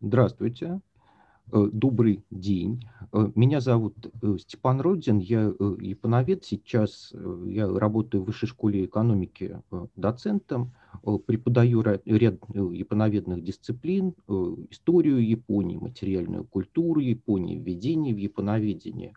Здравствуйте. Э, добрый день. Э, меня зовут э, Степан Родин, я японовед. Сейчас я работаю в Высшей школе экономики доцентом, преподаю ряд японоведных дисциплин, историю Японии, материальную культуру Японии, введение в японоведение.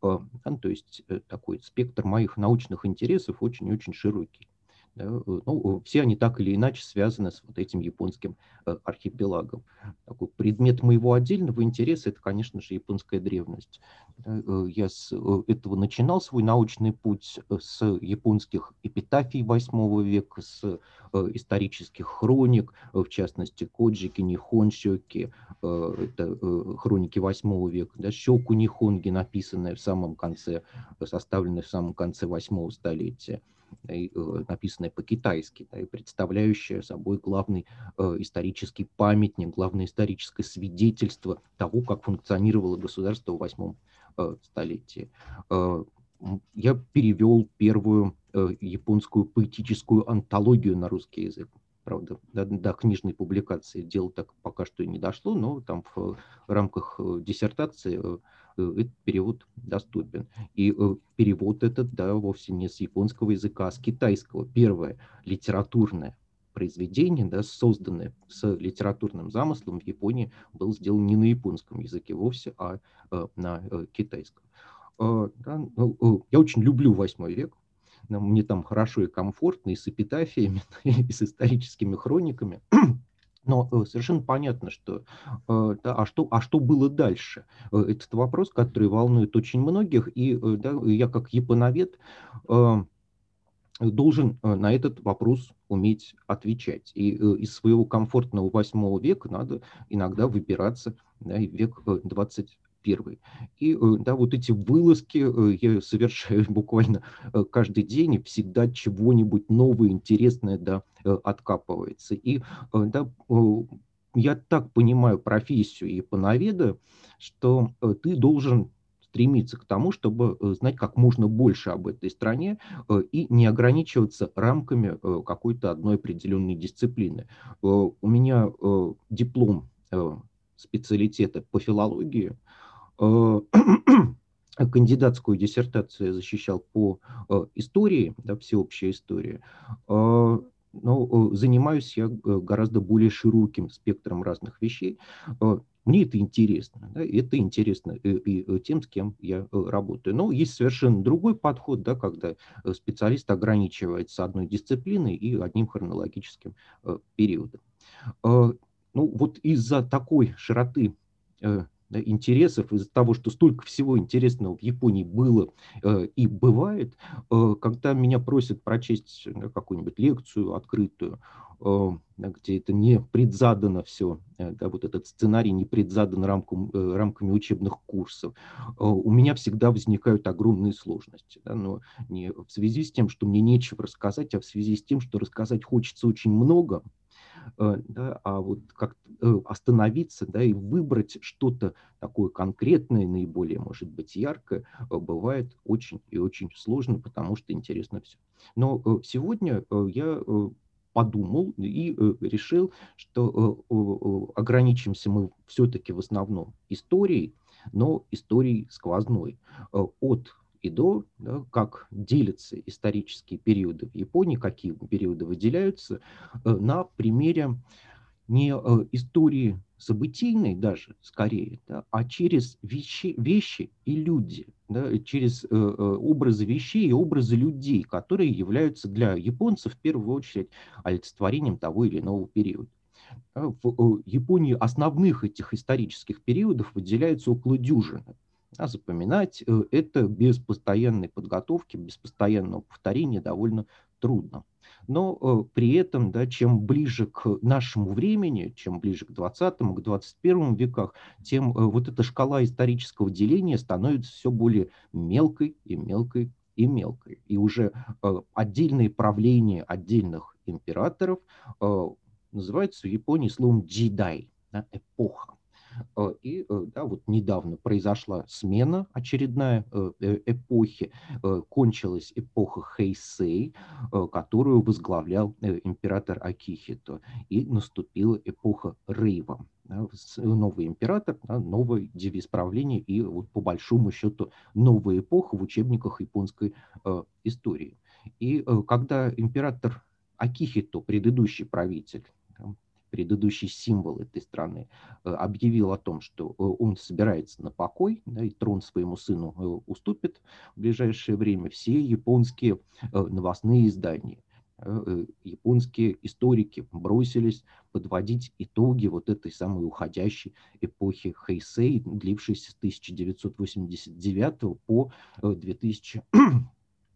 Ну, то есть такой спектр моих научных интересов очень-очень широкий. Да, э, ну, все они так или иначе связаны с вот этим японским э, архипелагом. Такой предмет моего отдельного интереса – это, конечно же, японская древность. Э, я с этого начинал свой научный путь с японских эпитафий VIII века, с исторических хроник, в частности, Коджики, Нихоншоки, это хроники VIII века, да, Щоку Нихонги, написанная в самом конце, составленная в самом конце VIII столетия и, э, написанная по-китайски, да, и представляющая собой главный э, исторический памятник, главное историческое свидетельство того, как функционировало государство в восьмом э, столетии. Э, я перевел первую э, японскую поэтическую антологию на русский язык правда, до, до книжной публикации дело так пока что и не дошло, но там в рамках э, диссертации э, э, этот перевод доступен. И перевод этот, да, вовсе не с японского языка, а с китайского. Первое литературное произведение, да, созданное с литературным замыслом в Японии, было сделано не на японском языке вовсе, а на китайском. Да, ну, я очень люблю восьмой век, мне там хорошо и комфортно, и с эпитафиями, и с историческими хрониками. Но э, совершенно понятно, что, э, да, а что, а что было дальше? Э, этот вопрос, который волнует очень многих, и да, я как японовед должен на этот вопрос уметь отвечать. И из своего комфортного восьмого века надо иногда выбираться да, в век 20 первый. И э, да, вот эти вылазки э, я совершаю буквально э, каждый день, и всегда чего-нибудь новое, интересное да, откапывается. И да, я так понимаю профессию японоведа, что ты должен стремиться к тому, чтобы знать как можно больше об этой стране и не ограничиваться рамками какой-то одной определенной дисциплины. У меня диплом специалитета по филологии, кандидатскую диссертацию защищал по э, истории, да, всеобщей истории, э, но занимаюсь я гораздо более широким спектром разных вещей. Мне это интересно, да, это интересно и, и тем, с кем я работаю. Но есть совершенно другой подход, да, когда специалист ограничивается одной дисциплиной и одним хронологическим периодом. Ну вот из-за такой широты да, интересов, из-за того, что столько всего интересного в Японии было э, и бывает, э, когда меня просят прочесть э, какую-нибудь лекцию открытую, э, где это не предзадано все, э, да, вот этот сценарий не предзадан рамкам, э, рамками учебных курсов, э, у меня всегда возникают огромные сложности. Да, но не в связи с тем, что мне нечего рассказать, а в связи с тем, что рассказать хочется очень много, да, а вот как э, остановиться да, и выбрать что-то такое конкретное, наиболее, может быть, яркое, э, бывает очень и очень сложно, потому что интересно все. Но сегодня я подумал и решил, что ограничимся мы все-таки в основном историей, но историей сквозной. От и до, да, как делятся исторические периоды в Японии, какие периоды выделяются, э, на примере не э, истории событийной даже, скорее, да, а через вещи, вещи и люди, да, через э, образы вещей и образы людей, которые являются для японцев в первую очередь олицетворением того или иного периода. В Японии основных этих исторических периодов выделяется около дюжины. А запоминать э, это без постоянной подготовки, без постоянного повторения довольно трудно. Но э, при этом, да, чем ближе к нашему времени, чем ближе к 20 к 21 веках, тем э, вот эта шкала исторического деления становится все более мелкой и мелкой и мелкой. И уже отдельные правления отдельных императоров называются в Японии словом джидай, да, эпоха. Э, и э, да, вот недавно произошла смена очередная э, эпохи. Кончилась эпоха Хэйсэй, которую возглавлял император Акихито. И наступила эпоха Рейва. новый император, новый девиз правления и вот по большому счету новая эпоха в учебниках японской истории. И когда император Акихито, предыдущий правитель, предыдущий символ этой страны, э, объявил о том, что э, он собирается на покой, да, и трон своему сыну э, уступит в ближайшее время, все японские новостные издания, японские историки бросились подводить итоги вот этой самой уходящей эпохи Хэйсэй, длившейся с 1989 по 2000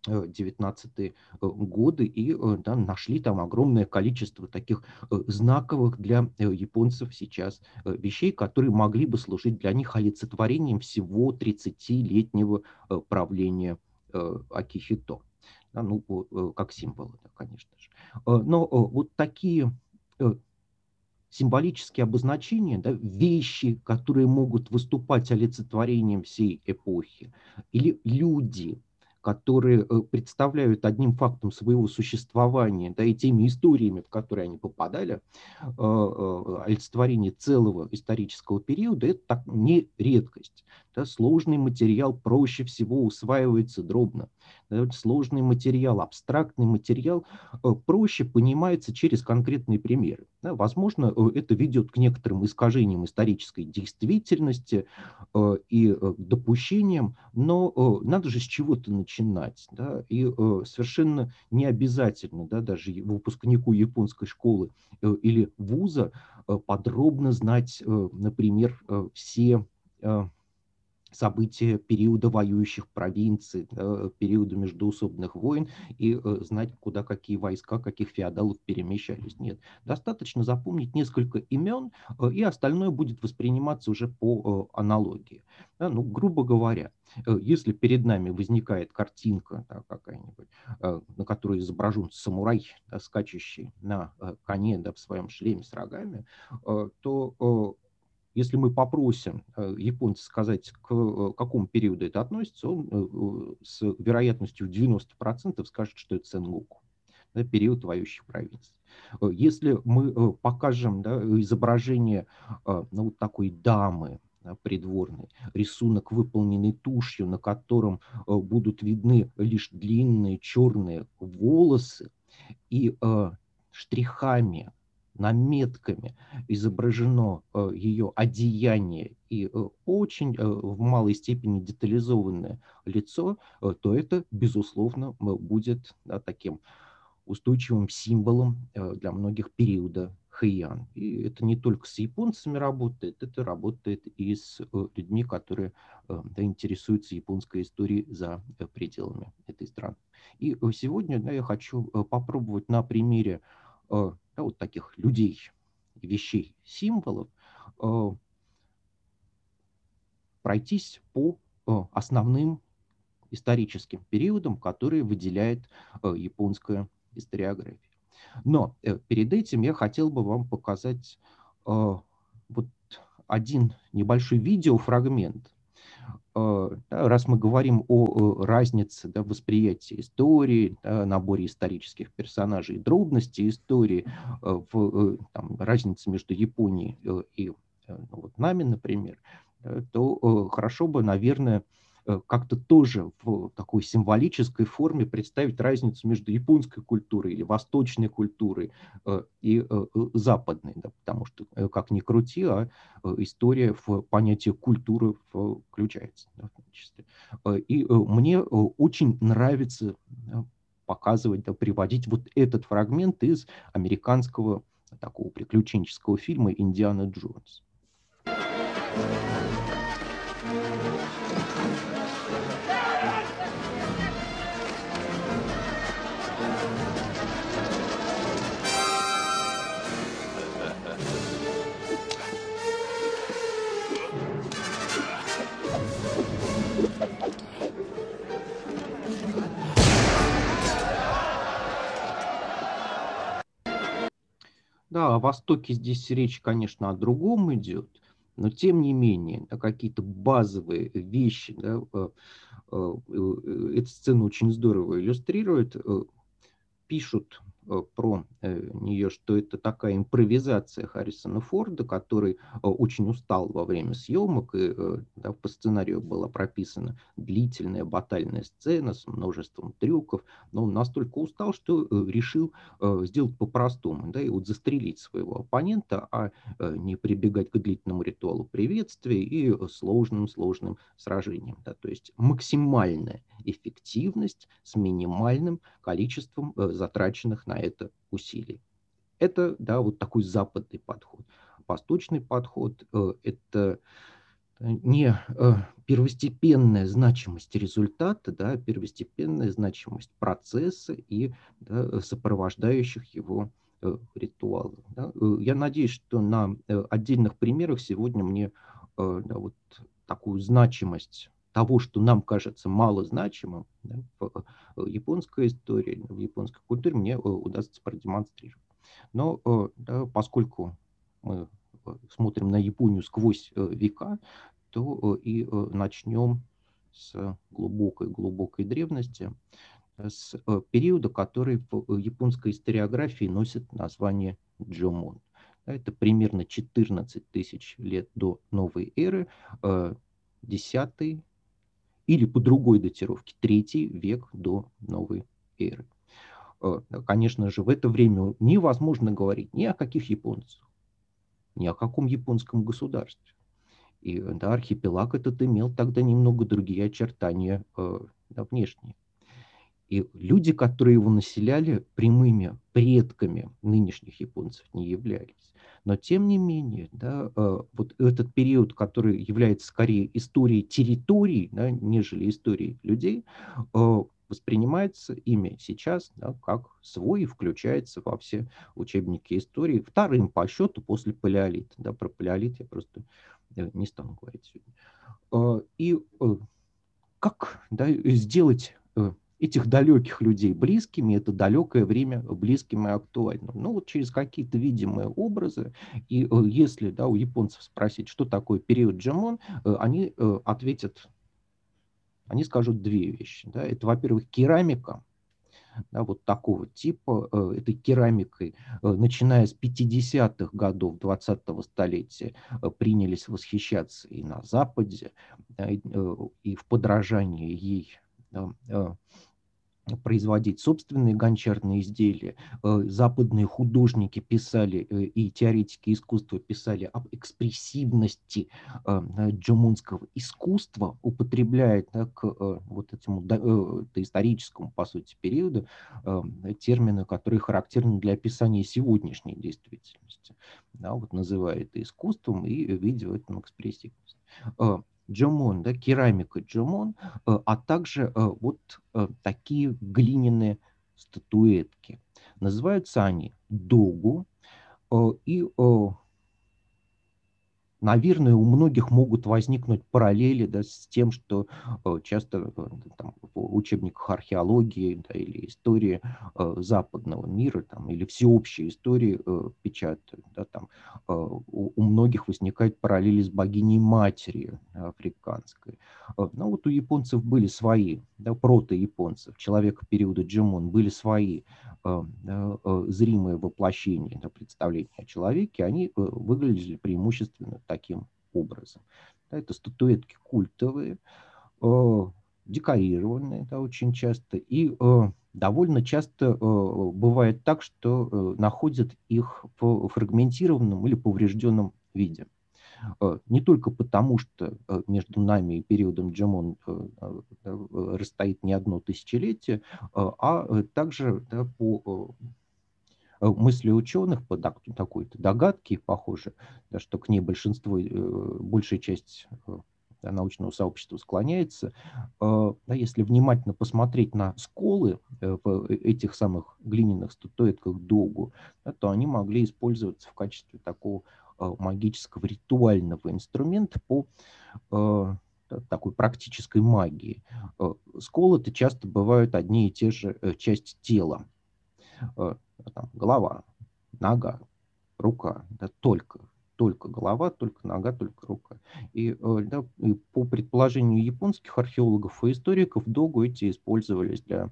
19 годы и э, да, нашли там огромное количество таких э, знаковых для э, японцев сейчас вещей, которые могли бы служить для них олицетворением всего 30-летнего правления Акихито. Да, ну, как символы, да, конечно же. Но вот такие символические обозначения, да, вещи, которые могут выступать олицетворением всей эпохи, или люди, которые э, представляют одним фактом своего существования, да, и теми историями, в которые они попадали, э, э, олицетворение целого исторического периода, это так, не редкость. Да, сложный материал проще всего усваивается дробно. Да, сложный материал, абстрактный материал проще понимается через конкретные примеры. Да, возможно, это ведет к некоторым искажениям исторической действительности и допущениям, но надо же с чего-то начинать. Да, и э, совершенно не обязательно да, даже выпускнику японской школы э, или вуза э, подробно знать, э, например, э, все э, события периода воюющих провинций, да, периода междуусобных войн и э, знать, куда какие войска, каких феодалов перемещались. Нет, достаточно запомнить несколько имен, э, и остальное будет восприниматься уже по э, аналогии. Да, ну, грубо говоря, э, если перед нами возникает картинка да, какая-нибудь, э, на которой изображен самурай, да, скачущий на э, коне да, в своем шлеме с рогами, э, то э, если мы попросим э, японца сказать, к э, какому периоду это относится, он э, с вероятностью 90% скажет, что это Сенгоку, да, период воюющих провинций. Если мы покажем да, изображение ну, вот такой дамы, придворный, рисунок, выполненный тушью, на котором будут видны лишь длинные черные волосы и штрихами наметками изображено э, ее одеяние и э, очень э, в малой степени детализованное лицо, то это, безусловно, будет да, таким устойчивым символом для многих периода Хэйян. И это не только с японцами работает, это работает и с людьми, которые да, интересуются японской историей за пределами этой страны. И сегодня да, я хочу попробовать на примере да, вот таких людей, вещей, символов, э, пройтись по э, основным историческим периодам, которые выделяет э, японская историография. Но перед этим я хотел бы вам показать вот один небольшой видеофрагмент, Э, раз мы говорим о разнице да, восприятия истории, да, наборе исторических персонажей, дробности истории, э, в э, там, разнице между Японией и ну, вот нами, например, то хорошо бы, наверное, Э, как-то тоже в такой символической форме представить разницу между японской культурой или восточной культурой э, и э, западной, да, потому что, как ни крути, а история в понятие культуры включается да, в том числе. И мне очень нравится показывать, да, приводить вот этот фрагмент из американского такого приключенческого фильма «Индиана Джонс». Да, о Востоке здесь речь, конечно, о другом идет, но тем не менее какие-то базовые вещи, да, э, э, э, эта сцена очень здорово иллюстрирует, пишут про э, нее, что это такая импровизация Харрисона Форда, который очень устал во время съемок, и да, по сценарию была прописана длительная батальная сцена с множеством трюков, но он настолько устал, что решил сделать по-простому, да, и вот застрелить своего оппонента, а не прибегать к длительному ритуалу приветствия и сложным-сложным сражениям. Да, то есть максимальная эффективность с минимальным количеством э, затраченных на это усилий. Это, да, вот такой западный подход. Восточный подход э, – это не э, первостепенная значимость результата, да, первостепенная значимость процесса и да, сопровождающих его ритуалов. Да. Я надеюсь, что на отдельных примерах сегодня мне да, вот такую значимость того, что нам кажется малозначимым да, в э, японской истории, в японской культуре, мне э, удастся продемонстрировать. Но э, да, поскольку мы смотрим на Японию сквозь века, то и начнем с глубокой-глубокой древности, с периода, который в японской историографии носит название Джомон. Это примерно 14 тысяч лет до новой эры, 10 или по другой датировке, третий век до новой эры. Э, конечно же, в это время невозможно говорить ни о каких японцах, ни о каком японском государстве. И да, архипелаг этот имел тогда немного другие очертания э, да, внешние. И люди, которые его населяли, прямыми предками нынешних японцев не являлись. Но тем не менее, да, э, вот этот период, который является скорее историей территорий, да, нежели историей людей, э, воспринимается ими сейчас да, как свой и включается во все учебники истории вторым по счету после палеолита. Да, про палеолит я просто э, не стану говорить сегодня. И как да, сделать этих далеких людей близкими, это далекое время близким и актуальным. Ну вот через какие-то видимые образы, и э, если да, у японцев спросить, что такое период Джамон, э, они э, ответят, они скажут две вещи. Да. Это, во-первых, керамика, да, вот такого типа, этой керамикой, начиная с 50-х годов 20-го столетия, принялись восхищаться и на Западе, и в подражании ей производить собственные гончарные изделия. Э, западные художники писали э, и теоретики искусства писали об экспрессивности э, джомунского искусства, употребляя да, к вот этому историческому, по сути, периоду термины, которые характерны для описания сегодняшней действительности. Да, вот называя это искусством и видя в этом экспрессивность джомон, да, керамика джомон, э, а также э, вот э, такие глиняные статуэтки. Называются они догу, и наверное, у многих могут возникнуть параллели да, с тем, что э, часто э, там, в учебниках археологии да, или истории э, западного мира там, или всеобщей истории печатают. Да, там, у, многих возникают параллели с богиней матери африканской. Но вот у японцев были свои, да, прото-японцев, человека периода Джимон, были свои зримые воплощения представления о человеке, они э, выглядели преимущественно таким образом. Это статуэтки культовые, э, декорированные да, очень часто, и э, довольно часто э, бывает так, что э, находят их в фрагментированном или поврежденном виде. Э, не только потому, что э, между нами и периодом Джамон э, расстоит не одно тысячелетие, а также да, по мысли ученых по такой-то догадке, похоже, да, что к ней большинство, большая часть научного сообщества склоняется, да, если внимательно посмотреть на сколы в этих самых глиняных статуэтках Догу, да, то они могли использоваться в качестве такого магического ритуального инструмента по такой практической магии. Сколы-то часто бывают одни и те же части тела там, голова, нога, рука, да, только только голова, только нога, только рука. И, э, да, и по предположению японских археологов и историков, долго эти использовались для,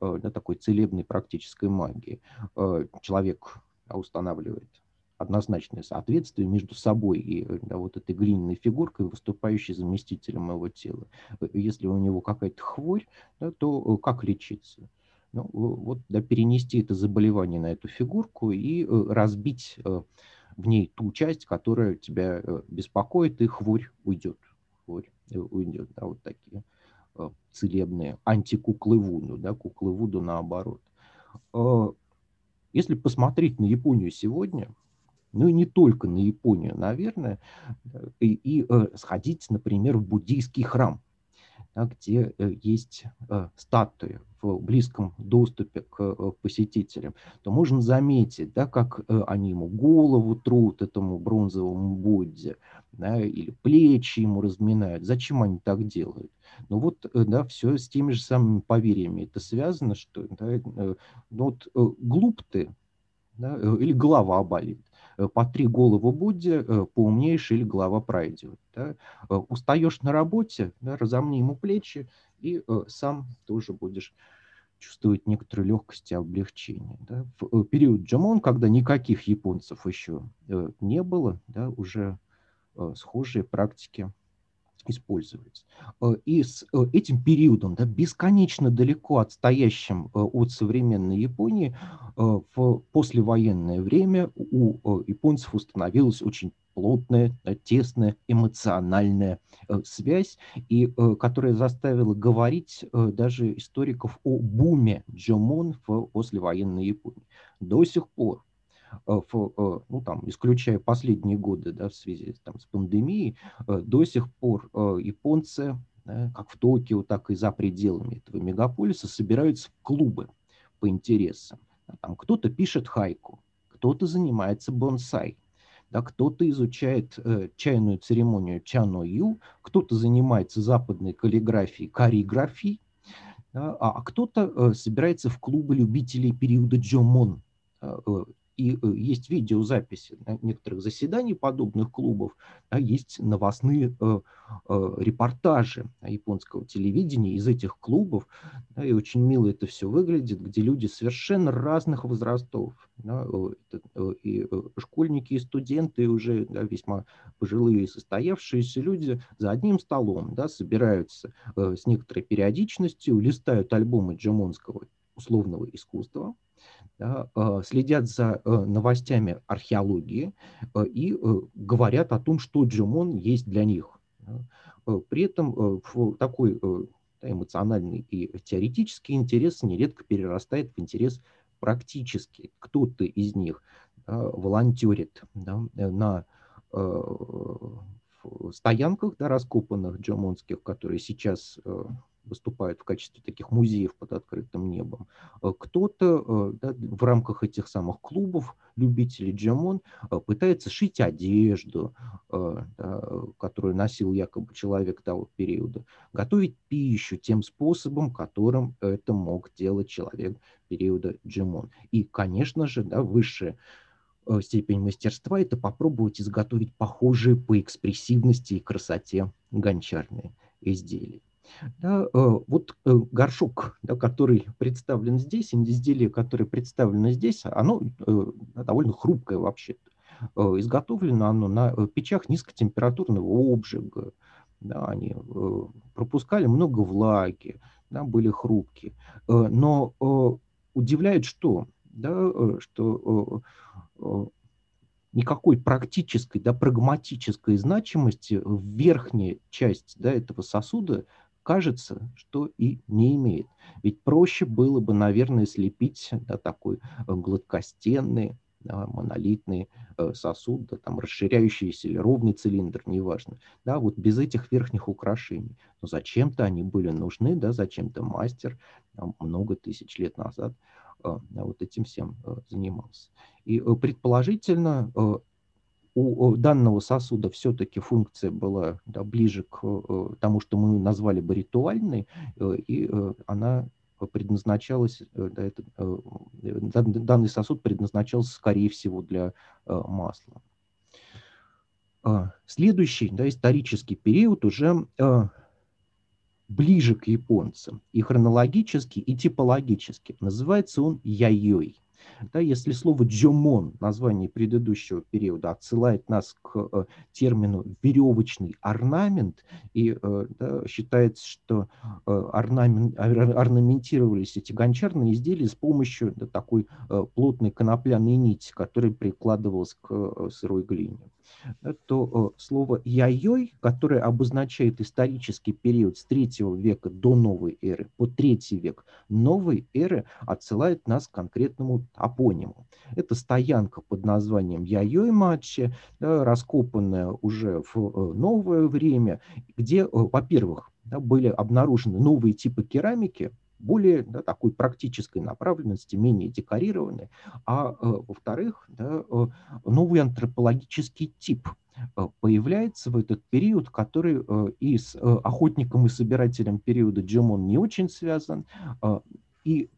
э, для такой целебной практической магии. Э, человек устанавливает однозначное соответствие между собой и да, вот этой глиняной фигуркой, выступающей заместителем его тела. Если у него какая-то хворь, да, то как лечиться? Ну, вот да, перенести это заболевание на эту фигурку и разбить в ней ту часть, которая тебя э, беспокоит, и хворь уйдет. Хворь э, уйдет, да, вот такие э, целебные антикуклы Вуду, да, куклы Вуду наоборот. Если посмотреть на Японию сегодня, ну и не только на Японию, наверное, и, и сходить, например, в буддийский храм, где э, есть э, статуи в близком доступе к э, посетителям, то можно заметить, да, как они ему голову трут, этому бронзовому Будде, да, или плечи ему разминают. Зачем они так делают? Ну вот, да, все с теми же самыми поверьями это связано, что да, ну вот глуп ты, да, или голова болит. Э, по три головы Будде, э, поумнеешь или голова пройдет. Да. Э, устаешь на работе, да, разомни ему плечи, и сам тоже будешь чувствовать некоторую легкость и облегчение. Да. В период Джамон, когда никаких японцев еще не было, да, уже схожие практики использовать. Э, и с э, этим периодом, да, бесконечно далеко отстоящим э, от современной Японии, в послевоенное время у японцев установилась очень плотная, тесная эмоциональная связь, и которая заставила говорить даже историков о буме Джомон в послевоенной Японии. До сих пор ну, там, исключая последние годы да, в связи там, с пандемией, э, до сих пор японцы, да, как в Токио, так и за пределами этого мегаполиса, собираются в клубы по интересам. Там кто-то пишет хайку, кто-то занимается бонсай, да, кто-то изучает э, чайную церемонию чано-ю, кто-то занимается западной каллиграфией, каллиграфией, да, а, а кто-то э, собирается в клубы любителей периода Джомон, э, и э, есть видеозаписи некоторых заседаний подобных клубов, да, есть новостные э, э, репортажи японского телевидения из этих клубов, да, и очень мило это все выглядит, где люди совершенно разных возрастов, да, э, и школьники, и студенты, и уже да, весьма пожилые и состоявшиеся люди за одним столом да, собираются э, с некоторой периодичностью, листают альбомы джамонского условного искусства, да, а, следят за э, новостями археологии э, и э, говорят о том, что Джимон есть для них. При этом такой эмоциональный и теоретический интерес нередко перерастает в интерес практический. Кто-то из них волонтерит да, на стоянках да, раскопанных джамонских, которые сейчас выступают в качестве таких музеев под открытым небом. Э, кто-то э, да, в рамках этих самых клубов любителей джамон э, пытается шить одежду, да, которую носил якобы человек того периода, готовить пищу тем способом, которым это мог делать человек периода джамон. И, конечно же, да, высшая степень мастерства – это попробовать изготовить похожие по экспрессивности и красоте гончарные изделия. Да, э, вот э, горшок, да, который представлен здесь, изделие, которое представлено здесь, оно э, довольно хрупкое вообще. Изготовлено оно на печах низкотемпературного обжига. Да, они пропускали много влаги, да, были хрупкие. Но удивляет что? Да, что никакой практической, да, прагматической значимости в верхняя часть да, этого сосуда кажется, что и не имеет. Ведь проще было бы, наверное, слепить да, такой э, гладкостенный, да, монолитный э, сосуд, да, там расширяющийся или ровный цилиндр, неважно, да, вот без этих верхних украшений. Но зачем-то они были нужны, да, зачем-то мастер да, много тысяч лет назад э, да, вот этим всем э, занимался. И э, предположительно э, у данного сосуда все-таки функция была да, ближе к э, тому, что мы назвали бы ритуальной, э, и э, она предназначалась, да, это, данный сосуд предназначался, скорее всего, для масла. А, следующий да, исторический период уже ближе к японцам и хронологически, и типологически. Называется он яйой. Да, если слово «джомон», название предыдущего периода, отсылает нас к э, термину «веревочный орнамент», и э, да, считается, что э, орнамент, орнаментировались эти гончарные изделия с помощью да, такой плотной конопляной нити, которая прикладывалась к сырой глине. То слово «яйой», которое обозначает исторический период с третьего века до новой эры по третий век новой эры, отсылает нас к конкретному топониму. Это стоянка под названием Яйой Матчи, раскопанная уже в э, новое время, где, э, во-первых, были обнаружены новые типы керамики, более да, такой практической направленности, менее декорированной, а э, во-вторых, да, новый антропологический тип появляется в этот период, который и с охотником и собирателем периода Джимон не очень связан, и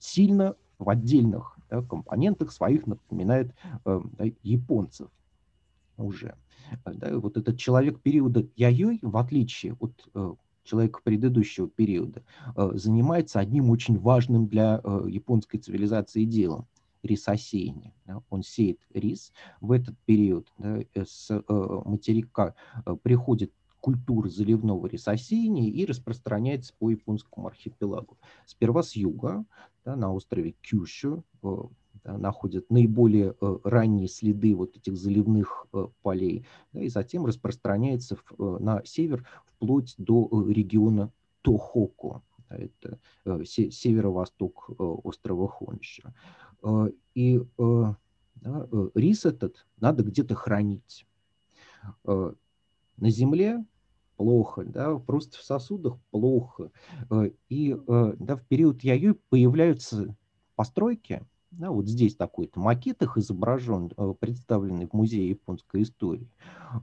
сильно в отдельных да, компонентах своих напоминает э, да, японцев уже. Да, вот этот человек периода Яйой, в отличие от э, человека предыдущего периода, э, занимается одним очень важным для э, японской цивилизации делом – рисосеяние. Он сеет рис в этот период. Да, э, с материка приходит культура заливного рисосеяния и распространяется по японскому архипелагу. Сперва с юга, да, на острове Кюшю, да, находят наиболее э, ранние следы вот этих заливных э, полей, да, и затем распространяется в, э, на север вплоть до э, региона Тохоку. Да, это э, се, северо-восток э, острова Хонши. Э, и э, да, э, рис этот надо где-то хранить. Э, на земле плохо, да, просто в сосудах плохо. Э, и э, да, в период Яюй появляются постройки, да, вот здесь такой-то макет их изображен, э, представленный в Музее японской истории.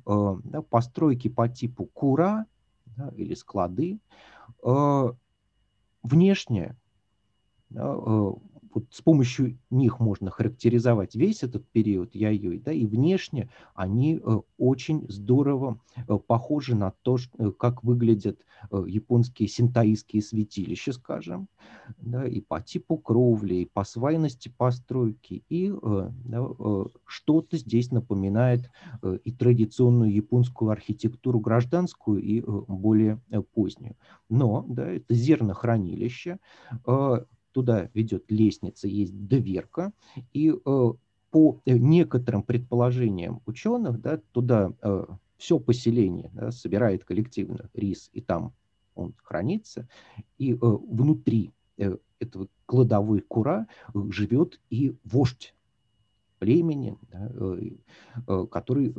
Да, постройки по типу кура да, или склады. Внешне вот с помощью них можно характеризовать весь этот период яйой, да, и внешне они э, очень здорово э, похожи на то, э, как выглядят японские синтаистские святилища, скажем, да, и по типу кровли, и по свайности постройки, и да, что-то здесь напоминает и традиционную японскую архитектуру гражданскую, и более позднюю. Но да, это зернохранилище, туда ведет лестница, есть дверка, и э, по э, некоторым предположениям ученых, да, туда э, все поселение да, собирает коллективно рис, и там он хранится, и внутри этого кладовой кура живет и вождь племени, да, который,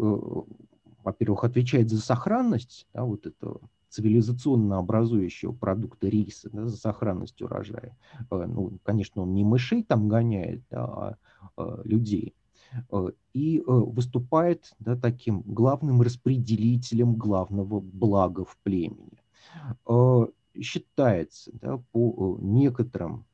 во-первых, отвечает за сохранность да, вот этого цивилизационно образующего продукта риса да, за сохранность урожая. Э, ну, конечно, он не мышей там гоняет, а, а людей. Э, и выступает да, таким главным распределителем главного блага в племени. Считается да, по некоторым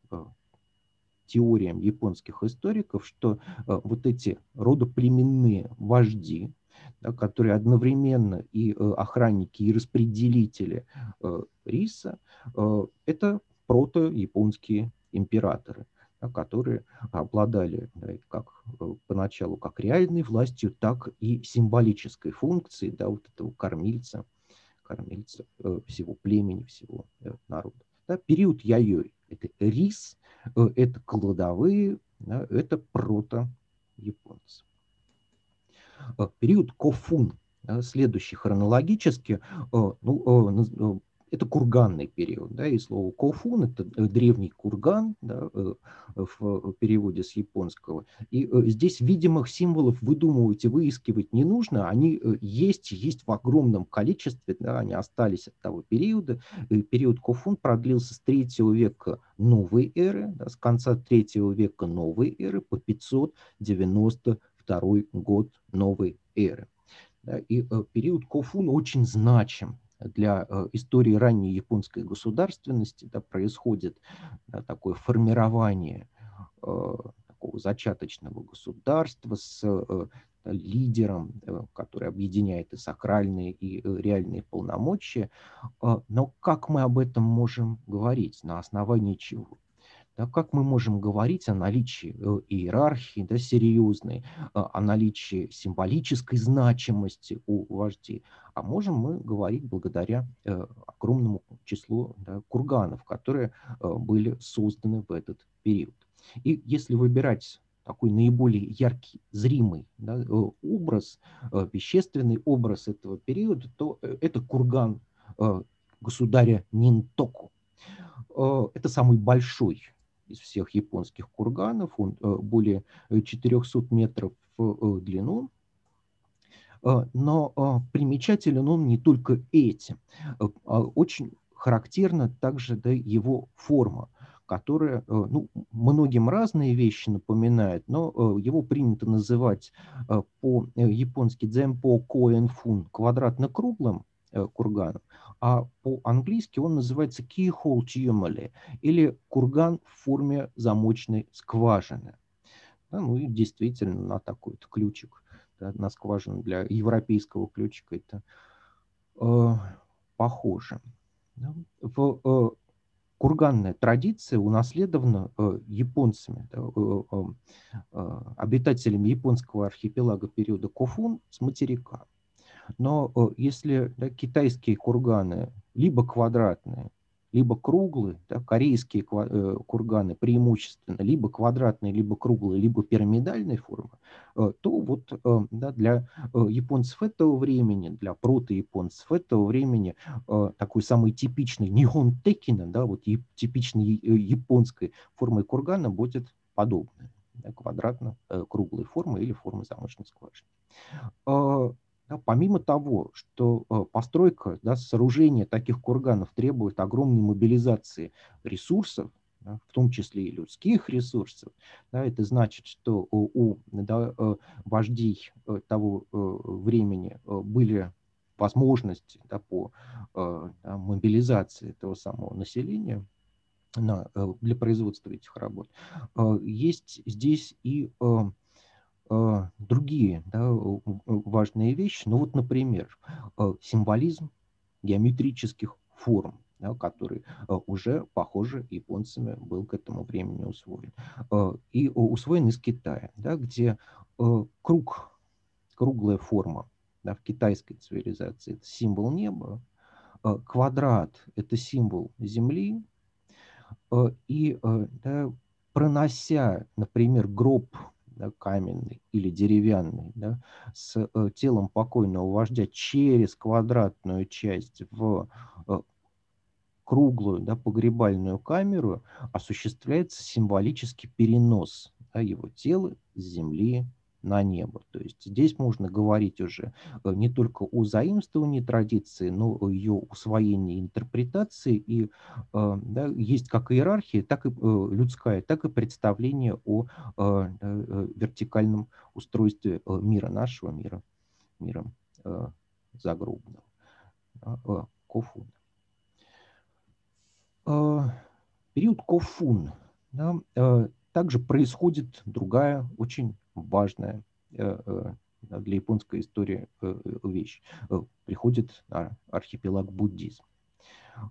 теориям японских историков, что вот эти родоплеменные вожди, да, которые одновременно и э, охранники, и распределители э, риса, э, это прото-японские императоры, да, которые обладали да, как поначалу как реальной властью, так и символической функцией да, вот этого кормильца, кормильца всего племени, всего народа. Да, период яйой – это рис, это кладовые, да, это прото-японцы. Э, период Кофун, следующий хронологически, э, ну, э, это курганный период, да, и слово кофун – это древний курган, да, в переводе с японского. И здесь видимых символов выдумывать и выискивать не нужно, они есть, есть в огромном количестве, да, они остались от того периода. И период кофун продлился с третьего века новой эры, да, с конца третьего века новой эры по 590 второй год новой эры. И э, период Кофун очень значим для э, истории ранней японской государственности. Да, происходит да, такое формирование э, такого зачаточного государства с лидером, который объединяет и сакральные, и реальные полномочия. Но как мы об этом можем говорить? На основании чего? Да, как мы можем говорить о наличии э, иерархии да, серьезной, а, о наличии символической значимости у вождей, а можем мы говорить благодаря э, огромному числу да, курганов, которые э, были созданы в этот период. И если выбирать такой наиболее яркий, зримый да, образ, вещественный образ этого периода, то это курган государя Нинтоку. Это самый большой из всех японских курганов. Он э, более 400 метров в э, длину. Э, но примечателен он не только этим. А очень характерна также да, его форма которая ну, многим разные вещи напоминает, но его принято называть по-японски дзэмпо коэн-фун квадратно-круглым курганом, а по-английски он называется keyhole tumuli, или курган в форме замочной скважины. Да, ну и действительно на такой вот ключик, да, на скважину для европейского ключика это э, похоже. Да. В э, курганная традиция унаследована э, японцами, да, э, э, э обитателями японского архипелага периода Кофун с материка. Но э, если да, китайские курганы либо квадратные, либо круглые, да, корейские э, курганы преимущественно либо квадратные, либо круглые, либо пирамидальной формы, э, то вот да, для японцев этого времени, для прото-японцев этого времени такой самый типичный нихон текина, да, вот типичной японской формой кургана будет подобная, да, квадратно-круглой формы или формы замочной скважины. Да, помимо того, что э, постройка, да, сооружение таких курганов требует огромной мобилизации ресурсов, да, в том числе и людских ресурсов, да, это значит, что у, у да, э, вождей э, того времени были возможности да, по да, мобилизации этого самого населения на, для производства этих работ. Есть здесь и другие да, важные вещи. Ну вот, например, а, символизм геометрических форм, да, который а, уже, похоже, японцами был к этому времени усвоен. И усвоен из Китая, да, где круг, круглая форма да, в китайской цивилизации – это символ неба, квадрат – это символ Земли, и да, пронося, например, гроб да, каменный или деревянный, да, с э, телом покойного вождя через квадратную часть в э, круглую да, погребальную камеру осуществляется символический перенос да, его тела с земли на небо. То есть здесь можно говорить уже э, не только о заимствовании традиции, но о ее усвоении интерпретации. И э, да, есть как иерархия, так и э, людская, так и представление о вертикальном устройстве мира нашего, мира, мира загробного. Кофун. Период Кофун. Да, также происходит другая очень важная э, э, для японской истории э, вещь. Приходит архипелаг буддизм.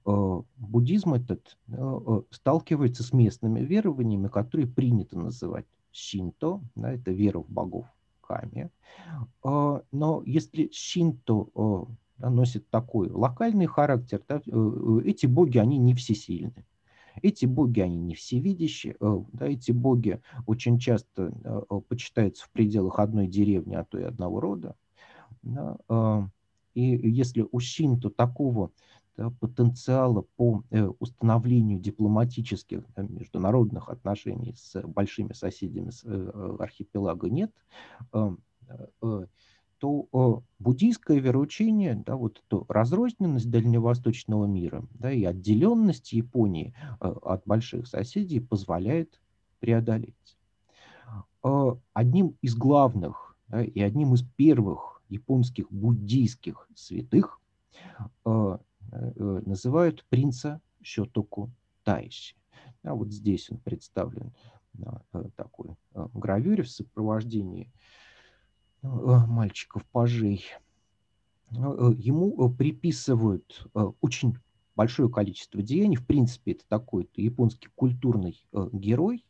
Буддизм этот сталкивается с местными верованиями, которые принято называть шинто, да, это вера в богов ками. Но если шинто носит такой локальный характер, да, эти боги, они не всесильны. Эти боги, они не всевидящие, э, да, эти боги очень часто э, почитаются в пределах одной деревни, а то и одного рода. Да, э, и если у Шинто такого да, потенциала по установлению дипломатических да, международных отношений с большими соседями с архипелага нет, то э, буддийское вероучение, да, вот эту разрозненность дальневосточного мира да, и отделенность Японии э, от больших соседей позволяет преодолеть. Э, одним из главных да, и одним из первых японских буддийских святых называют принца Щотоку Тайши. Да, вот здесь он представлен на такой гравюре в сопровождении мальчиков-пажей. Ему приписывают очень большое количество деяний. В принципе, это такой японский культурный герой, Э,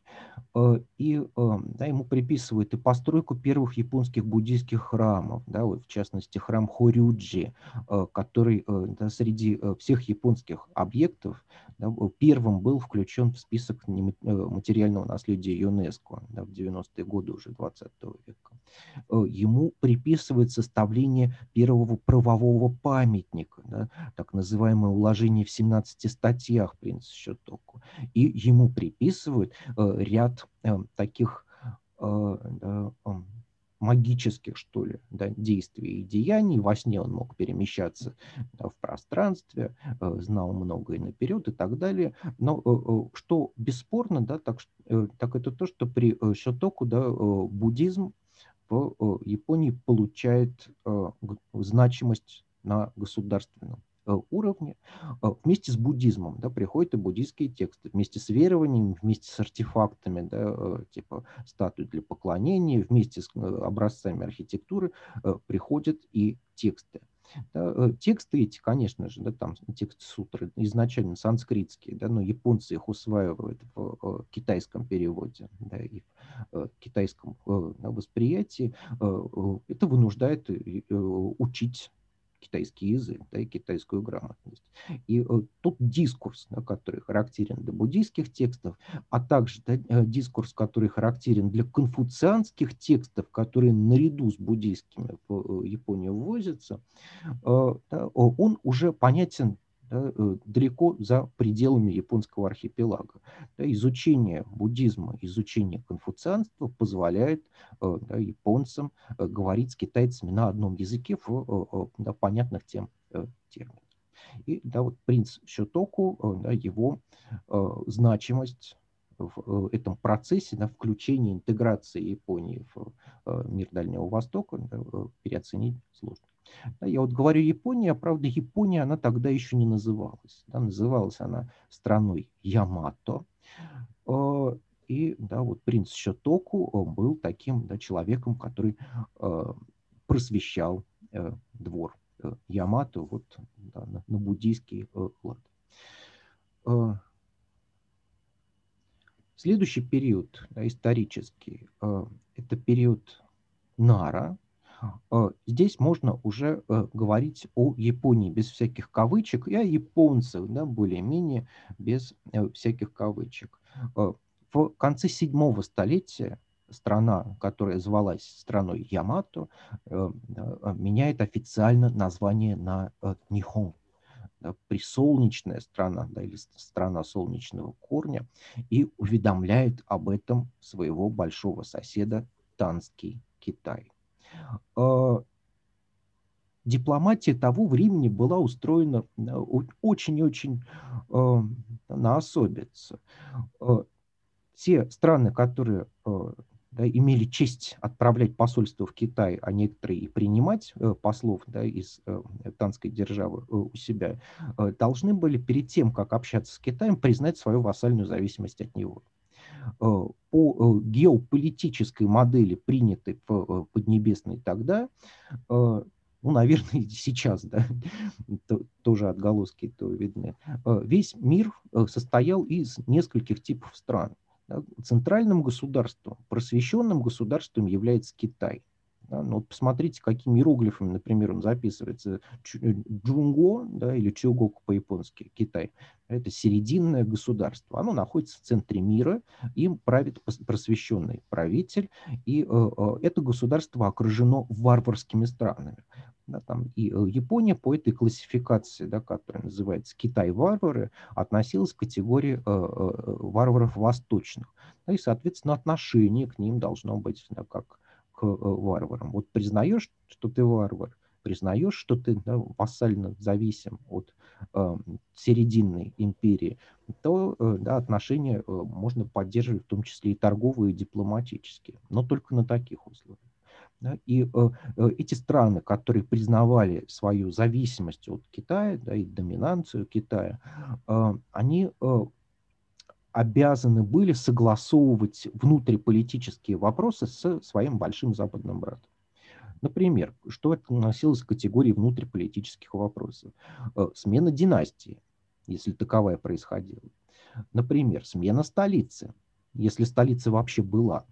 и э, да, ему приписывают и постройку первых японских буддийских храмов, да, вот, в частности храм Хорюджи, э, который да, среди всех японских объектов да, первым был включен в список материального наследия ЮНЕСКО да, в 90-е годы уже 20 века. Ему приписывают составление первого правового памятника, да, так называемое уложение в 17 статьях принца Щетоку. И ему приписывают ряд э, таких э, магических, что ли, да, действий и деяний. Во сне он мог перемещаться да, в пространстве, э, знал многое наперед и так далее. Но что бесспорно, да, так, так это то, что при Шотоку да, буддизм в Японии получает значимость на государственном Э, уровне э, вместе с буддизмом да, приходят и буддийские тексты, вместе с верованием, вместе с артефактами, да, э, типа статуи для поклонения, вместе с образцами архитектуры приходят и тексты. Да, тексты эти, конечно же, да, там тексты сутры изначально санскритские, да, но японцы их усваивают в китайском переводе да, и в китайском восприятии. Это вынуждает учить китайский язык да, и китайскую грамотность. И э, тот дискурс, да, который характерен для буддийских текстов, а также да, э, дискурс, который характерен для конфуцианских текстов, которые наряду с буддийскими в э, Японию ввозятся, э, да, он уже понятен да, э, далеко за пределами японского архипелага. Да, изучение буддизма, изучение конфуцианства позволяет э, да, японцам э, говорить с китайцами на одном языке в да, понятных тем терминах. И да, вот принц Щотоку, да, его значимость в этом процессе да, включения, интеграции Японии в мир Дальнего Востока да, переоценить сложно. Да, я вот говорю Япония, а правда Япония, она тогда еще не называлась. Да, называлась она страной Ямато. Э, и да, вот принц Щотоку э, был таким да, человеком, который э, просвещал э, двор Ямато вот, да, на, буддийский лад. Э, следующий период да, исторический, это период Нара, здесь можно уже э, говорить о Японии без всяких кавычек и о японцах, да, более-менее без э, всяких кавычек. В конце седьмого столетия страна, которая звалась страной Ямато, меняет официально название на Нихон, присолнечная страна да, или страна солнечного корня, и уведомляет об этом своего большого соседа Танский Китай. А, дипломатия того времени была устроена очень-очень а, на особице. А, те страны, которые да, имели честь отправлять посольство в Китай, а некоторые и принимать э, послов да, из э, танской державы э, у себя, э, должны были перед тем, как общаться с Китаем, признать свою вассальную зависимость от него. Э, по э, геополитической модели, принятой в э, Поднебесной тогда, ну, наверное, сейчас, да, тоже отголоски то видны, весь мир состоял из нескольких типов стран. Центральным государством, просвещенным государством является Китай – да, ну, вот посмотрите, какими иероглифами, например, он записывается. Э, Джунго, да, или Чугок по-японски, Китай. Это серединное государство. Оно находится в центре мира, им правит просвещенный правитель, и э, э, это государство окружено варварскими странами. Да, там, и э, Япония по этой классификации, да, которая называется Китай-варвары, относилась к категории э, э, варваров восточных. Да, и, соответственно, отношение к ним должно быть да, как к э, варварам. Вот признаешь, что ты варвар, признаешь, что ты да, вассально зависим от э, серединной империи, то э, да, отношения э, можно поддерживать в том числе и торговые, и дипломатические, но только на таких условиях. Да, и э, э эти страны, которые признавали свою зависимость от Китая да, и доминанцию Китая, э, они э, обязаны были согласовывать внутриполитические вопросы с своим большим западным братом. Например, что относилось к категории внутриполитических вопросов? Э, смена династии, если таковая происходила. Например, смена столицы, если столица вообще была.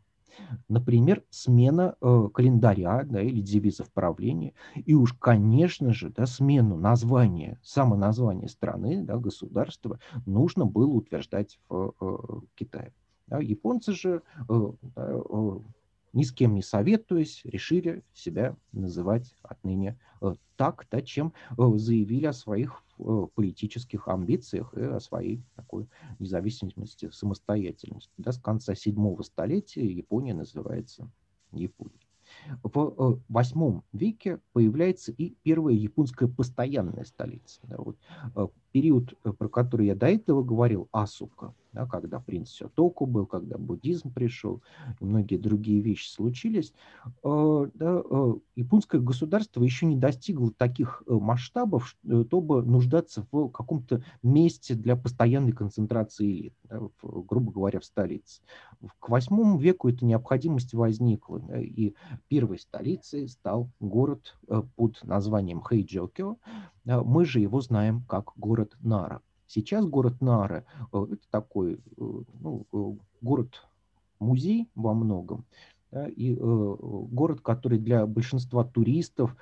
Например, смена э, календаря да, или девизов правления. И уж, конечно же, да, смену названия, самоназвания страны, да, государства нужно было утверждать в э, Китае. Да, японцы же э, э, ни с кем не советуясь, решили себя называть отныне э, так, да, чем э, заявили о своих политических амбициях и о своей такой независимости, самостоятельности. Да, с конца седьмого столетия Япония называется Японией. В восьмом веке появляется и первая японская постоянная столица. Да, вот, период, про который я до этого говорил, Асука – да, когда принц Сётоку был, когда буддизм пришел, и многие другие вещи случились, э, да, э, японское государство еще не достигло таких э, масштабов, чтобы нуждаться в каком-то месте для постоянной концентрации элит, да, в, грубо говоря, в столице. К восьмому веку эта необходимость возникла, да, и первой столицей стал город под названием Хэйджокио. Мы же его знаем как город Нара. Сейчас город Нара э, – это такой э, ну, э, город-музей во многом, да, и город, который для большинства туристов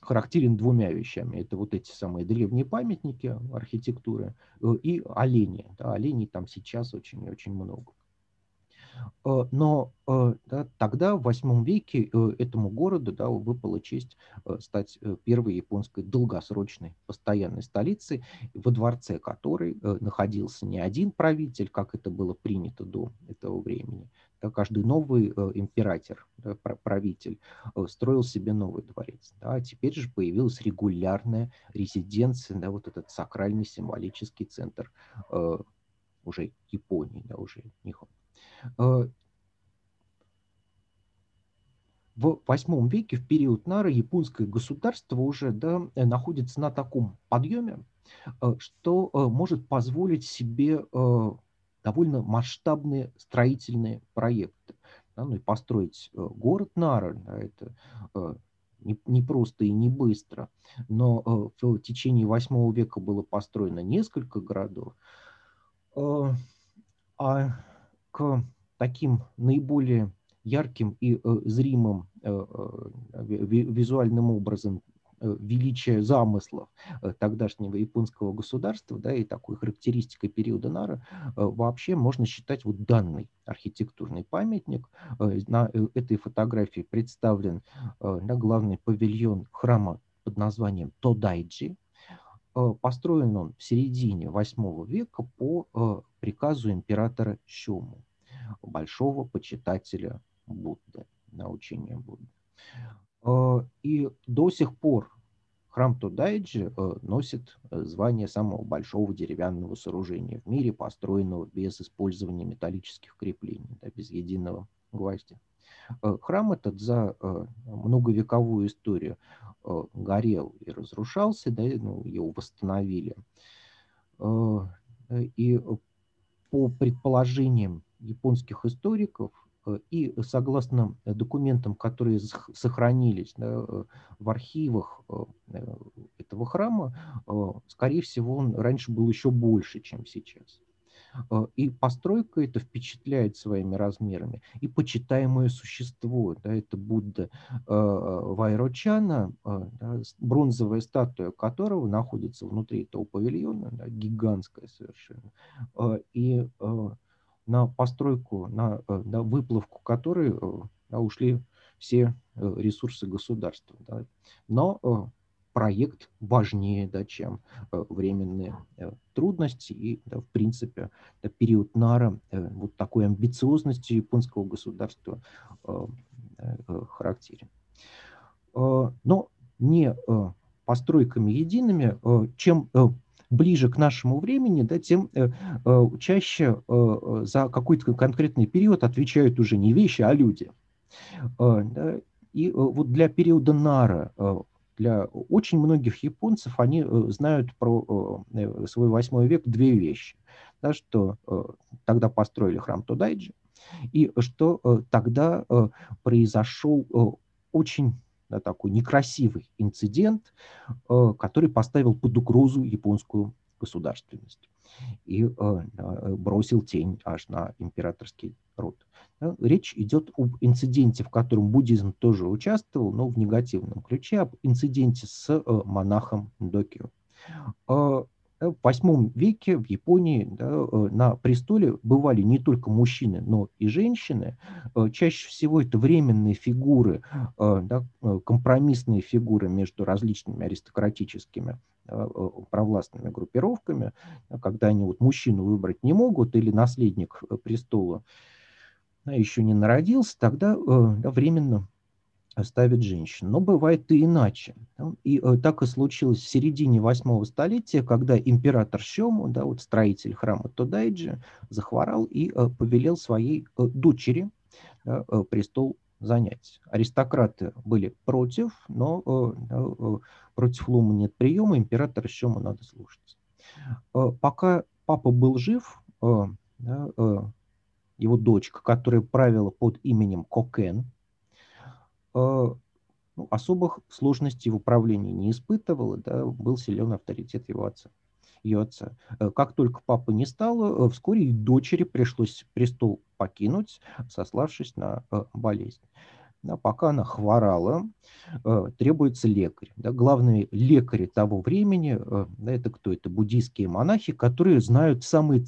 характерен двумя вещами. Это вот эти самые древние памятники архитектуры и олени. Да, оленей там сейчас очень-очень много. Э, но э, да, тогда, в восьмом веке, э, этому городу да, выпала честь стать первой японской долгосрочной постоянной столицей, во дворце которой находился не один правитель, как это было принято до этого времени. Да, каждый новый император, да, правитель, строил себе новый дворец. Да, а теперь же появилась регулярная резиденция, да, вот этот сакральный символический центр уже Японии, да, уже Нихон. Э, в восьмом веке, в период Нары, японское государство уже да, э, находится на таком подъеме, э, что может позволить себе довольно масштабные строительные проекты. Да, ну и построить город Нара, да, это не, просто и не быстро, но в течение восьмого века было построено несколько городов. А к таким наиболее ярким и э, зримым э, э, визуальным образом величия замыслов тогдашнего японского государства, да, и такой характеристикой периода Нара вообще можно считать вот данный архитектурный памятник. На этой фотографии представлен да, главный павильон храма под названием Тодайджи. Построен он в середине VIII века по приказу императора Щому большого почитателя Будды, научения Будды. Э, и до сих пор храм Тодайджи э, носит э, звание самого большого деревянного сооружения в мире, построенного без использования металлических креплений, да, без единого гвоздя. Храм этот за многовековую историю горел и разрушался, да, ну, его восстановили. И по предположениям японских историков, э, и согласно документам, которые сохранились да, э, в архивах э, этого храма, скорее всего, он раньше был еще больше, чем сейчас. И постройка это впечатляет своими размерами. И почитаемое существо, да, это Будда Вайрочана, да, бронзовая статуя которого находится внутри этого павильона, да, гигантская совершенно. И на постройку, на, э, на выплавку которой э, да, ушли все э, ресурсы государства. Да. Но проект важнее, да, чем временные трудности. И, да, в принципе, да, период Нара вот такой амбициозности японского государства характерен. Но не постройками едиными, чем ближе к нашему времени, да, тем э, э, чаще э, за какой-то конкретный период отвечают уже не вещи, а люди. И вот для периода Нара, для очень многих японцев, они знают про свой восьмой век две вещи. Да, что тогда построили храм Тодайджи, И что э, тогда э, произошел э, очень да, такой некрасивый инцидент, э, который поставил под угрозу японскую государственность и э, э, бросил тень аж на императорский род. Речь идет об инциденте, в котором буддизм тоже участвовал, но в негативном ключе, об инциденте с монахом Докио. В восьмом веке в Японии да, э, на престоле бывали не только мужчины, но и женщины. Э, чаще всего это временные фигуры, э, да, компромиссные фигуры между различными аристократическими провластными группировками, когда они вот мужчину выбрать не могут или наследник престола еще не народился, тогда да, временно ставит женщин. Но бывает и иначе. И э, так и случилось в середине восьмого столетия, когда император Шому, да, вот строитель храма Тодайджи, захворал и э, повелел своей э, дочери да, престол занять. Аристократы были против, но да, против Лума нет приема, императора Шому надо слушаться. Пока папа был жив, его дочка, которая правила под именем Кокен, Э, ну, особых сложностей в управлении не испытывал, да, был силен авторитет его отца, ее отца. Э, как только папа не стало, э, вскоре и дочери пришлось престол покинуть, сославшись на болезнь. Да, пока она хворала, требуется лекарь. Да, главные лекари того времени, да, это кто? Это буддийские монахи, которые знают самые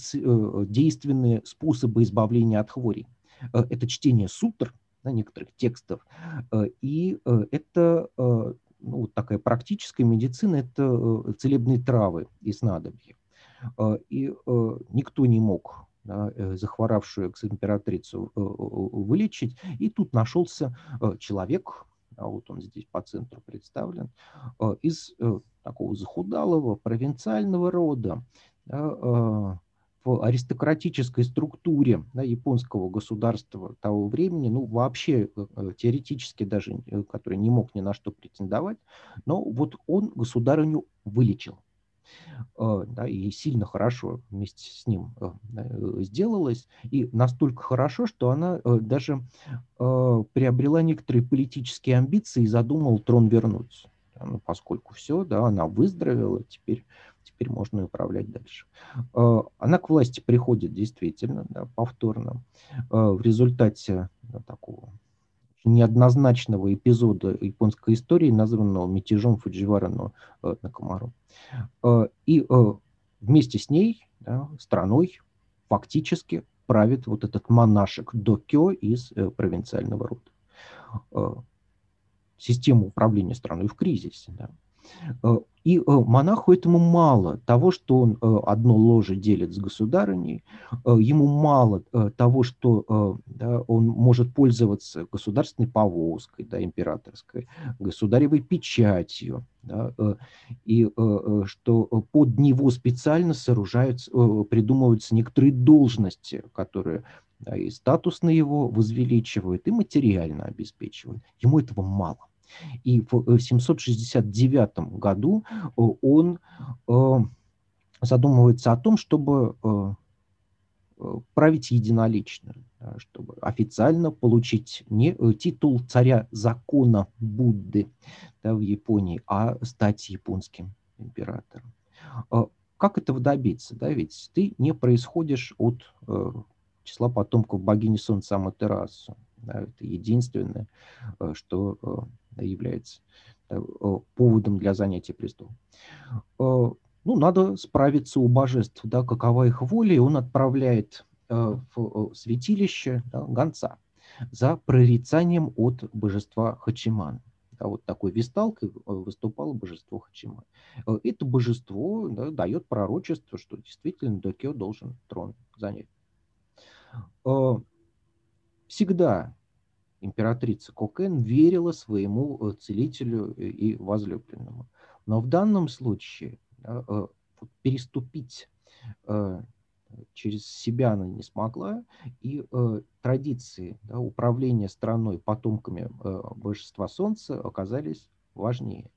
действенные способы избавления от хворей. Это чтение сутр, да, некоторых текстов. Э, и э, это э, ну, такая практическая медицина, это целебные травы и снадобья. И никто не мог да, захворавшую экс-императрицу вылечить. И тут нашелся человек, а вот он здесь по центру представлен, из такого захудалого провинциального рода, да, в аристократической структуре да, японского государства того времени, ну, вообще э, э, теоретически даже, э, который не мог ни на что претендовать, но вот он государыню вылечил. Да, и сильно хорошо вместе с ним сделалось, и настолько хорошо, что она даже приобрела некоторые политические амбиции и задумал трон вернуть. Ну, поскольку все, да, она выздоровела, теперь теперь можно управлять дальше. А, она к власти приходит действительно, да, повторно, а, в результате да, такого неоднозначного эпизода японской истории, названного мятежом Фудживара на, а, на Комару. И вместе с ней да, страной фактически правит вот этот монашек Докё из э, провинциального рода. Система управления страной в кризисе. Да. Э, и э, монаху этому мало того, что он э, одно ложе делит с государыней, ему мало того, что да, он может пользоваться государственной повозкой, да, императорской, государевой печатью, да, и что под него специально сооружаются, придумываются некоторые должности, которые да, и статус на его возвеличивают, и материально обеспечивают. Ему этого мало. И в 769 э, году э, он э, задумывается о том, чтобы править единолично, чтобы официально получить не титул царя закона Будды да, в Японии, а стать японским императором. Как этого добиться? Да? Ведь ты не происходишь от числа потомков богини Солнца Аматерасу. Да, это единственное, что является поводом для занятия престолом. Ну, надо справиться у божеств, да, какова их воля, и он отправляет в святилище да, гонца за прорицанием от божества Хачимана. Да, вот такой висталкой выступало божество Хачиман. Это божество да, дает пророчество, что действительно Докио должен трон занять. Всегда императрица Кокен верила своему э, целителю э, и возлюбленному. Но в данном случае э, переступить через себя она не смогла, и традиции да, управления страной потомками божества Солнца оказались важнее.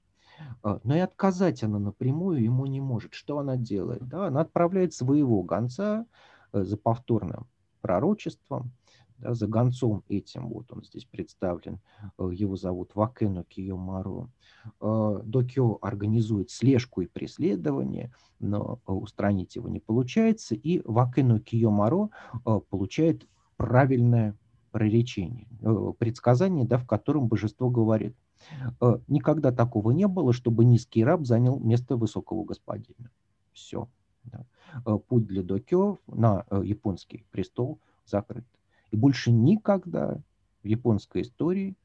Но и отказать она напрямую ему не может. Что она делает? Да, она отправляет своего гонца за повторным пророчеством, да, за гонцом этим, вот он здесь представлен, э, его зовут Вакену Киомару, э, Докио организует слежку и преследование, но устранить его не получается, и Вакену Киомару получает правильное проречение, предсказание, да, в котором божество говорит, никогда такого не было, чтобы низкий раб занял место высокого господина. Все. Да. Путь для Докио на японский престол закрыт. И больше никогда в японской истории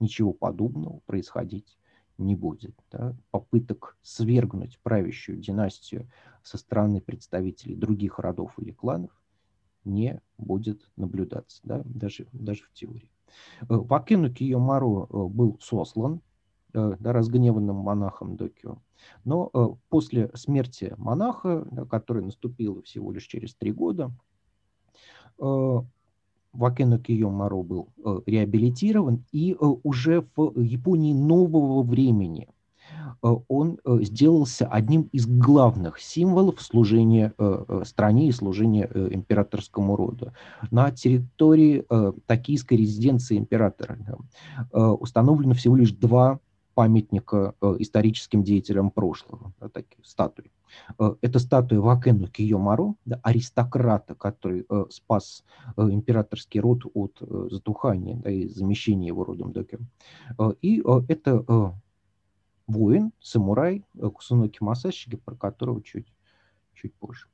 ничего подобного происходить не будет. Да? Попыток свергнуть правящую династию со стороны представителей других родов или кланов не будет наблюдаться, да? даже, даже в теории. Э, Вакену Киомару э, был сослан э, да, разгневанным монахом Докио. Но после смерти монаха, да, которая наступила всего лишь через три года, Вакену Киомаро был э, реабилитирован, и э, уже в Японии нового времени э, он сделался одним из главных символов служения стране и служения императорскому роду. На территории токийской резиденции императора установлено всего лишь два памятника историческим деятелям прошлого, такие статуи. Э, это статуя Вакену Киомаро, да, аристократа, который э, спас э, императорский род от э, затухания да, и замещения его родом Докер. Э, и э, это э, воин, самурай э, Кусуноки Масашиги, про которого чуть, чуть позже.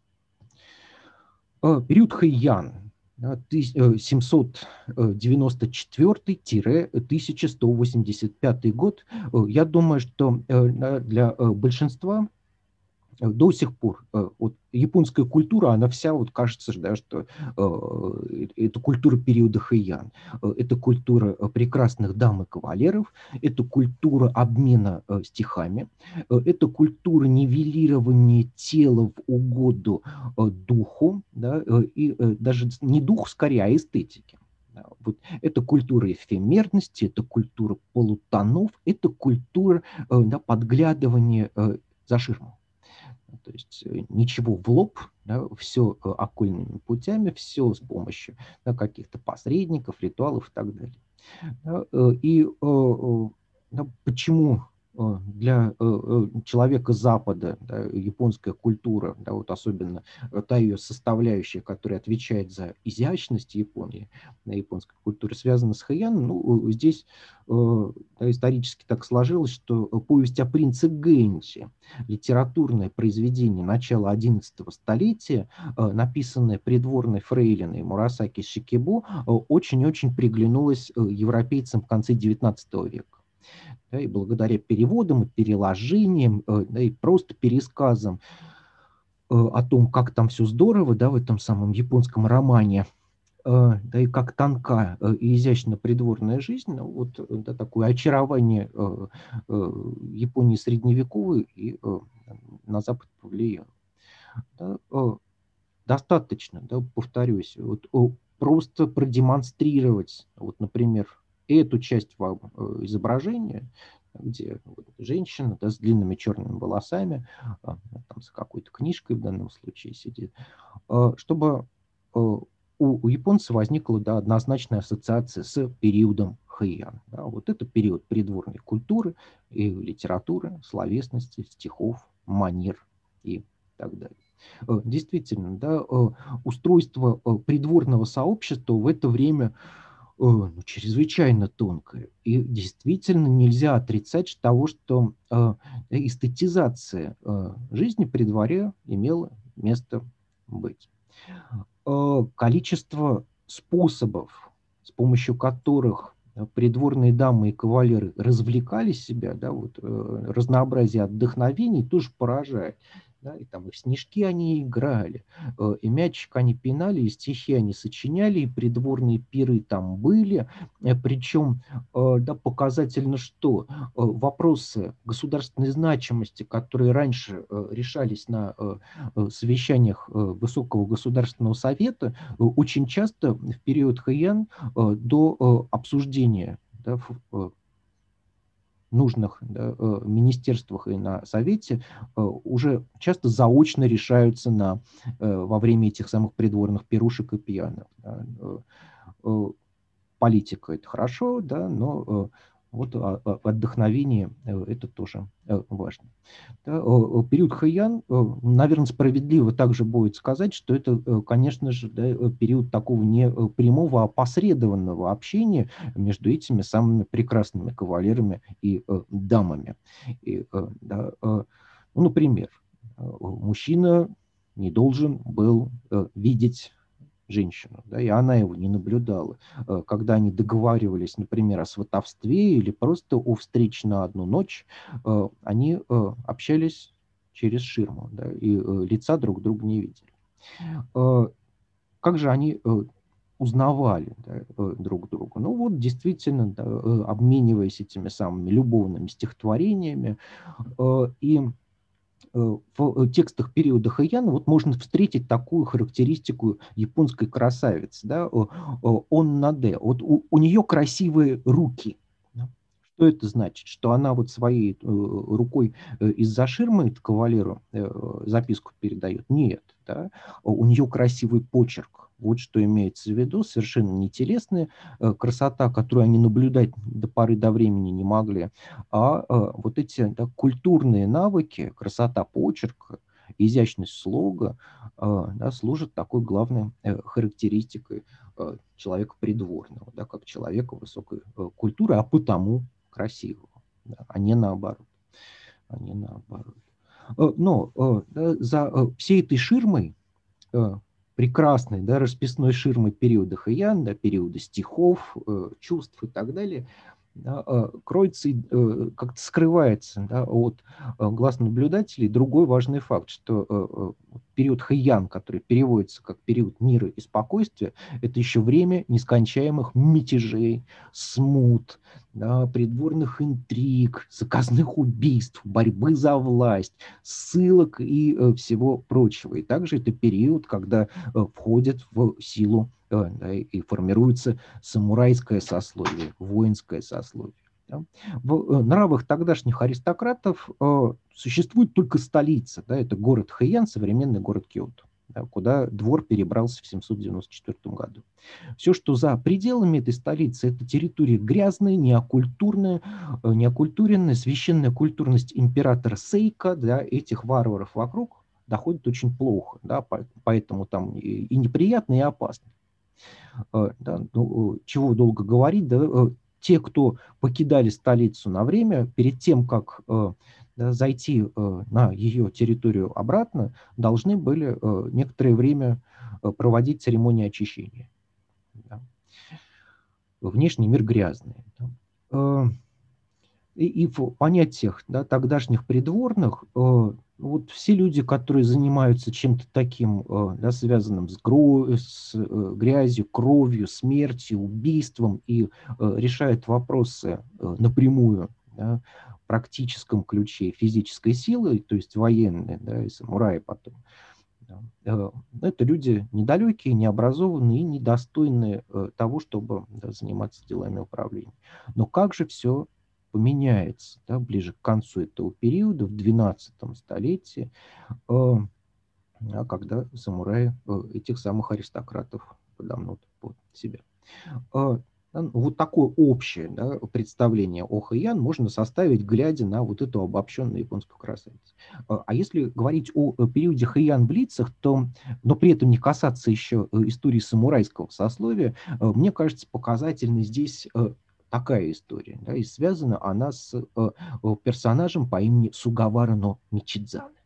Э, период Хэйян, 794-1185 э, год. Э, я думаю, что для большинства до сих пор э, вот японская культура, она вся вот кажется, да, что э, это культура периода Хэйян, э, это культура прекрасных дам и кавалеров, это культура обмена э, стихами, э, это культура нивелирования тела в угоду э, духу, да, э, и э, даже не дух скорее, а эстетики. Вот это культура эфемерности, это культура полутонов, это культура э, да, подглядывания э, за ширму. То есть э, ничего в лоб, да, все э, окольными путями, все с помощью да, каких-то посредников, ритуалов и так далее. Да, э, и да, почему для э, э, человека Запада, да, японская культура, да, вот особенно та ее составляющая, которая отвечает за изящность Японии, на японской культуре, связана с Хэйян, ну, здесь да, исторически так сложилось, что повесть о принце Гэнчи, литературное произведение начала XI столетия, написанное придворной фрейлиной Мурасаки Шикибу, очень-очень приглянулось европейцам в конце XIX века да, и благодаря переводам, и переложениям, э, да, и просто пересказам э, о том, как там все здорово, да, в этом самом японском романе, э, да, и как тонка и изящна придворная жизнь, ну, вот да, такое очарование Японии средневековой и на Запад повлияло. Да, достаточно, да, повторюсь, вот, просто продемонстрировать, вот, например, эту часть э, изображения, где женщина да, с длинными черными волосами, а, там, с какой-то книжкой в данном случае сидит, а, чтобы э, у, у японца возникла да, однозначная ассоциация с периодом Хэйян. Да, вот это период придворной культуры и литературы, словесности, стихов, манер и так далее. Э, действительно, да, устройство придворного сообщества в это время ну, чрезвычайно тонкое. И действительно нельзя отрицать того, что э, эстетизация э, жизни при дворе имела место быть. Э, количество способов, с помощью которых придворные дамы и кавалеры развлекали себя, да, вот, э, разнообразие отдохновений тоже поражает да, и там и в снежки они играли, э, и мячик они пинали, и стихи они сочиняли, и придворные пиры там были, э, причем, э, да, показательно что, вопросы государственной значимости, которые раньше решались на совещаниях Высокого государственного совета, очень часто в период Хэйян до обсуждения да, нужных да, э, министерствах и на Совете э, уже часто заочно решаются на, э, во время этих самых придворных пирушек и пьянок. Да. политика это хорошо, да, но вот а, а, отдохновение э, это тоже э, важно. Период Хэйян, наверное, справедливо также будет сказать, что это, э, конечно же, да, период такого не прямого, а опосредованного общения между этими самыми прекрасными кавалерами и дамами. И, да, ну, например, мужчина не должен был видеть женщину, да, и она его не наблюдала. Э, когда они договаривались, например, о сватовстве или просто о встрече на одну ночь, э, они э, общались через ширму, да, и лица друг друга не видели. Как же они узнавали да, друг друга. Ну вот, действительно, да, обмениваясь этими самыми любовными стихотворениями, и в э, текстах периода Хэйяна вот можно встретить такую характеристику японской красавицы. Да? Он наде. Вот у, у нее красивые руки. Что это значит? Что она вот своей э, рукой из-за ширмы кавалеру записку передает? Нет. Да? У нее красивый почерк вот что имеется в виду, совершенно не э, красота, которую они наблюдать до поры до времени не могли, а э, вот эти да, культурные навыки, красота почерка, изящность слога э, да, служат такой главной характеристикой человека придворного, да, как человека высокой культуры, а потому красивого, да, а не наоборот. А не наоборот. Но за всей этой ширмой прекрасной, да, расписной ширмой периода Хэйян, да, периода стихов, э, чувств и так далее, да, э, кроется, э, как-то скрывается да, от э, глаз наблюдателей другой важный факт, что э, э период Хэйян, который переводится как период мира и спокойствия, это еще время нескончаемых мятежей, смут, придворных интриг, заказных убийств, борьбы за власть, ссылок и э, всего прочего. И также это период, когда э, входит в силу э, да, и формируется самурайское сословие, воинское сословие. Да. В э, нравах тогдашних аристократов э, существует только столица, да, это город Хэйян, современный город Киото, да, куда двор перебрался в 794 году. Все, что за пределами этой столицы, это территория грязная, неокультурная, э, неокультуренная, священная культурность императора Сейка, да, этих варваров вокруг доходит очень плохо, да, поэтому там и, и неприятно, и опасно. Э, да, ну, э, чего долго говорить, да, те, кто покидали столицу на время, перед тем, как э, зайти э, на ее территорию обратно, должны были э, некоторое время проводить церемонии очищения. Внешний мир грязный. И, в понятиях да, тогдашних придворных вот все люди, которые занимаются чем-то таким, э, да, связанным с, гро... с э, грязью, кровью, смертью, убийством и э, решают вопросы напрямую, да, в практическом ключе физической силы, то есть военные, да, и самураи потом, это люди недалекие, необразованные и недостойные того, чтобы да, заниматься делами управления. Но как же все поменяется да, ближе к концу этого периода, в 12 столетии, э, когда самураи э, этих самых аристократов подомнут под себя. Э, ну, вот такое общее да, представление о Хэйян можно составить, глядя на вот эту обобщенную японскую красавицу. А если говорить о периоде Хэйян в лицах, то, но при этом не касаться еще истории самурайского сословия, мне кажется, показательно здесь такая история. Да, и связана она с э, персонажем по имени Сугавара но Мичидзаны.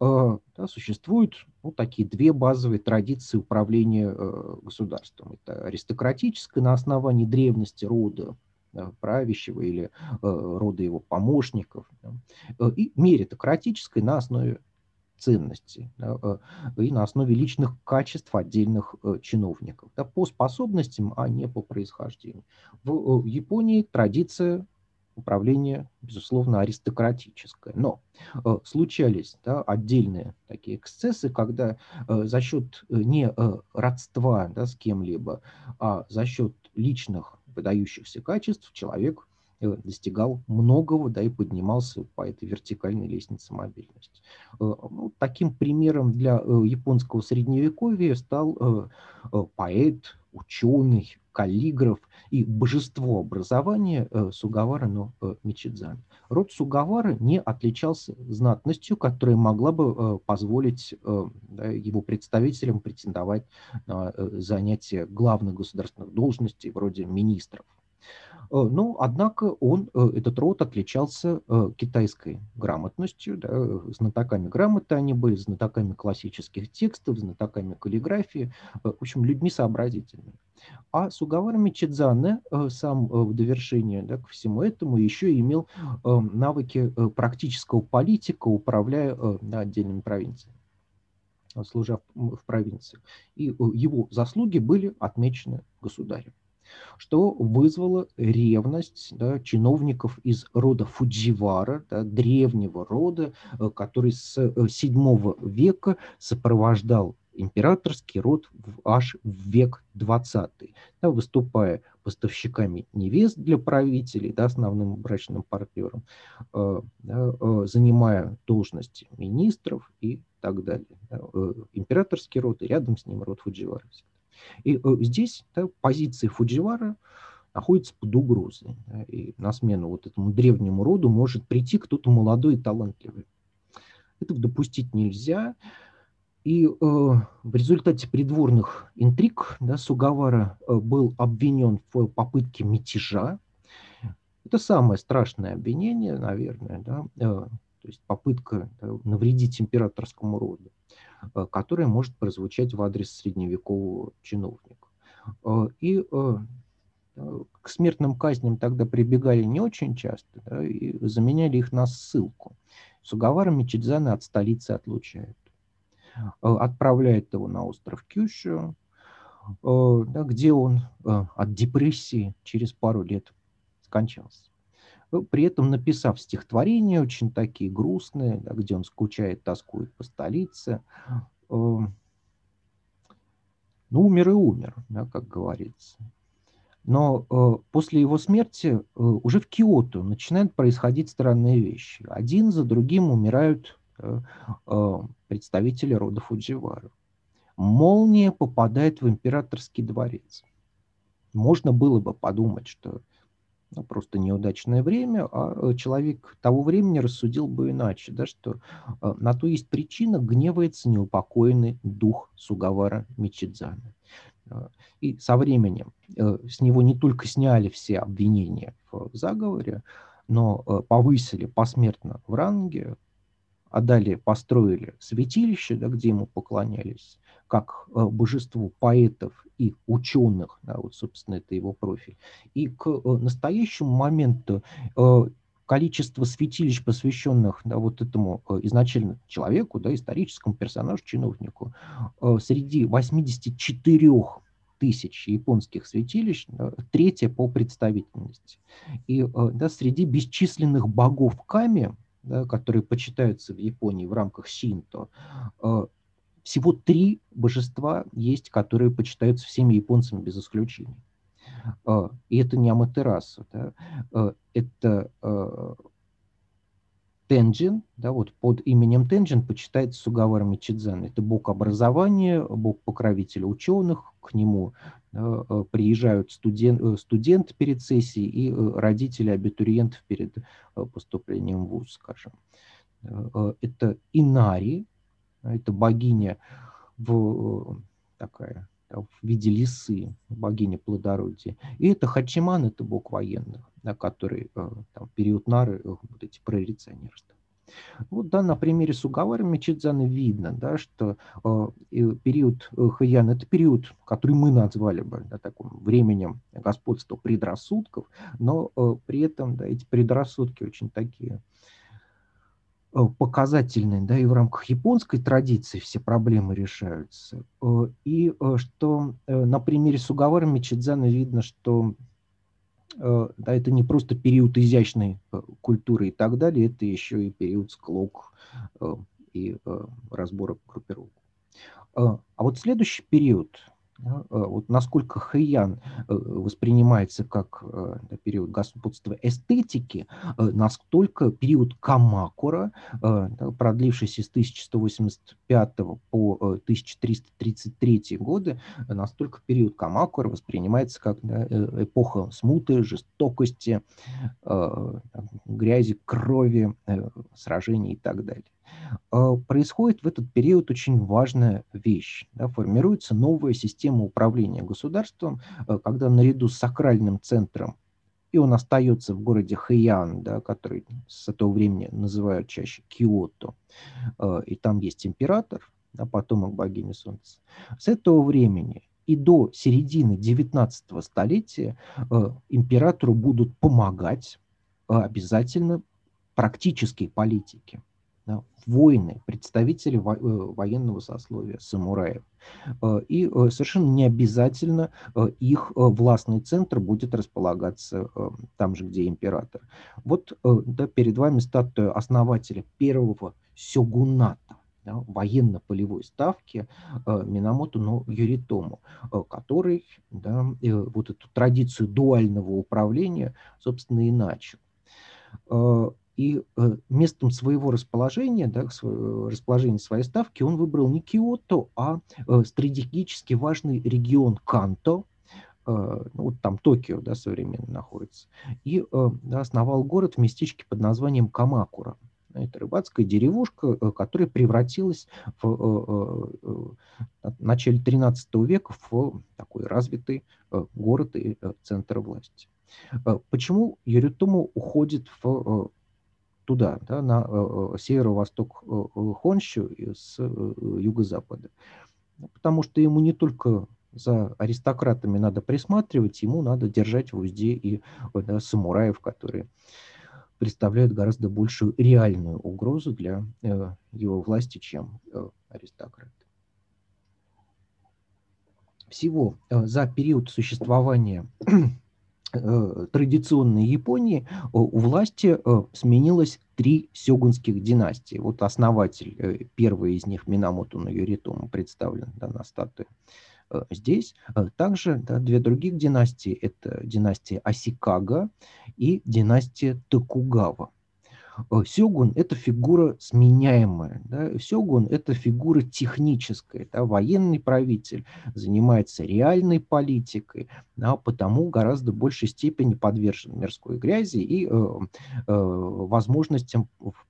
Э, да, существуют ну, такие две базовые традиции управления э, государством. Это аристократическое на основании древности рода, да, правящего или э, рода его помощников, да, э, и меритократическое на основе ценностей да, э, и на основе личных качеств отдельных э, чиновников, да, по способностям, а не по происхождению. В э, Японии традиция управления, безусловно, аристократическое. Но случались да, отдельные такие эксцессы, когда за счет не родства да, с кем-либо, а за счет личных выдающихся качеств человек достигал многого, да, и поднимался по этой вертикальной лестнице мобильности. Э, ну, таким примером для э, японского средневековья стал поэт, ученый, каллиграф и божество образования э, Сугавара но э, Мичидзан. Род Сугавара не отличался знатностью, которая могла бы э, позволить э, его представителям претендовать на э, занятие главных государственных должностей вроде министров. Э, ну, однако он, э, этот род отличался э, китайской грамотностью, да, знатоками грамоты они были, знатоками классических текстов, знатоками каллиграфии, в общем, людьми сообразительными. А Сугавара Мичидзане сам в довершение да, к всему этому еще имел навыки практического политика, управляя да, отдельными провинциями служа в провинции. И его заслуги были отмечены государем что вызвало ревность да, чиновников из рода Фудживара, да, древнего рода, э, который с VII э, века сопровождал императорский род аж в век XX, да, выступая поставщиками невест для правителей, да, основным брачным партнером, э, да, э, занимая должности министров и так далее. Да, э, императорский род и рядом с ним род Фудживара. И э, здесь да, позиции Фудживара находятся под угрозой. Да, и на смену вот этому древнему роду может прийти кто-то молодой и талантливый. Этого допустить нельзя. И э, в результате придворных интриг да, Сугавара э, был обвинен в попытке мятежа. Это самое страшное обвинение, наверное, да, э, то есть попытка да, навредить императорскому роду. Э, которая может прозвучать в адрес средневекового чиновника. Э, и э, к смертным казням тогда прибегали не очень часто, да, и заменяли их на ссылку. Сугавара Мичидзана от столицы отлучает. Отправляет его на остров Кюшю, да, где он от депрессии через пару лет скончался. При этом написав стихотворения очень такие грустные, да, где он скучает, тоскует по столице. Эм, ну, умер и умер, да, как говорится. Но э, после его смерти э, уже в Киото начинают происходить странные вещи. Один за другим умирают э, э, представители рода Фудживара. Молния попадает в императорский дворец. Можно было бы подумать, что ну, просто неудачное время, а э, человек того времени рассудил бы иначе, да, что э, на то есть причина, гневается неупокоенный дух Сугавара Мичидзана. Э, и со временем с него не только сняли все обвинения в заговоре, но повысили посмертно в ранге, а далее построили святилище, да, где ему поклонялись, как э, божеству поэтов и ученых, да, вот, собственно, это его профиль. И к э, настоящему моменту э, количество святилищ, посвященных да, вот этому изначально человеку, да, историческому персонажу, чиновнику, среди 84 тысяч японских святилищ, третье по представительности. И да, среди бесчисленных богов Ками, да, которые почитаются в Японии в рамках синто, всего три божества есть, которые почитаются всеми японцами без исключения. А, и это не Аматерасу, да? А, это а, Тенджин, да, вот под именем Тенджин почитается Сугавара Мичидзан. Это бог образования, бог покровителя ученых, к нему да, приезжают студент, э, студенты перед сессией и э, родители абитуриентов перед э, поступлением в ВУЗ, скажем. Это Инари, это богиня в, такая в виде лисы, богиня плодородия. И это Хачиман, это бог военных, да, который э, там, период Нары, э, вот эти прорицанерства. Вот да, на примере Сугавара Мичидзана видно, да, что э, период э, это период, который мы назвали бы да, таким временем господства предрассудков, но э, при этом да, эти предрассудки очень такие Э, показательный, да, и в рамках японской традиции все проблемы решаются. Э, и э, что на примере Сугавара Мичидзана видно, что да, это не просто период изящной культуры и так далее, это еще и период склок и разбора группировок. А вот следующий период, э, вот насколько Хэйян э, воспринимается как э, период господства эстетики, настолько период Камакура, продлившийся с 1185 по 1333 годы, настолько период Камакура воспринимается как эпоха смуты, жестокости, грязи, крови, сражений и так далее. А, происходит в этот период очень важная вещь. Да, формируется новая система управления государством, а, когда наряду с сакральным центром, и он остается в городе Хэйян, да, который с этого времени называют чаще Киото, а, и там есть император, да, потомок богини Солнца. С этого времени и до середины 19 столетия императору будут помогать обязательно практические политики воины, представители э, военного сословия, самураев. Э, и э, совершенно не обязательно их властный центр будет располагаться там же, где император. Вот да, перед вами статуя основателя первого сёгуната, да, военно-полевой ставки Минамото но Юритому, который да, вот эту традицию дуального управления, собственно, и начал. И э, местом своего расположения, да, расположения своей ставки, он выбрал не Киото, а э, стратегически важный регион Канто, э, ну, вот там Токио, да, современно находится, и да, основал город в местечке под названием Камакура. Это рыбацкая деревушка, которая превратилась в, в начале 13 века в такой развитый город и центр власти. Почему Юритому уходит в туда, да, на э, э, северо-восток э, Хонщу с юго-запада. Потому что ему не только за аристократами надо присматривать, ему надо держать в узде и да, самураев, которые представляют гораздо большую реальную угрозу для э, его власти, чем э, аристократы. Всего э, за период существования традиционной Японии э, у власти э, сменилось три сёгунских династии. Вот основатель, первый из них, Минамото на Юритому, представлен да, на статуе здесь. Также да, две других династии – это династия Асикага и династия Токугава. Э, сёгун – это фигура сменяемая. Да? Сёгун – это фигура техническая. Да? Военный правитель занимается реальной политикой, да? потому гораздо большей степени подвержен мирской грязи и э, э, возможностям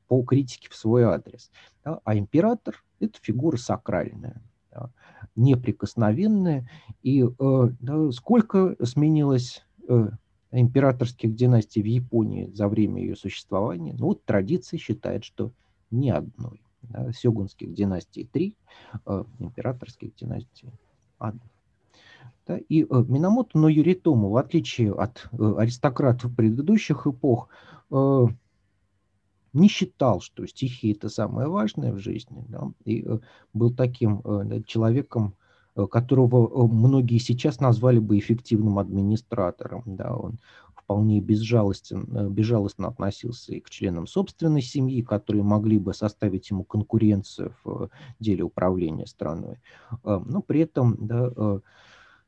по критике в свой адрес. Да? А император – это фигура сакральная да? неприкосновенная. И э, да, сколько сменилось э, императорских династий в Японии за время ее существования, ну вот традиция считает, что ни одной. Да, сёгунских династий три, э, императорских династий одна. Да, и э, Минамото но Юритому, в отличие от э, аристократов предыдущих эпох, э, не считал, что стихи это самое важное в жизни, да, и э, был таким э, человеком, которого э, многие сейчас назвали бы эффективным администратором. Да, он вполне безжалостен, э, безжалостно относился и к членам собственной семьи, которые могли бы составить ему конкуренцию в деле управления страной. Но при этом да,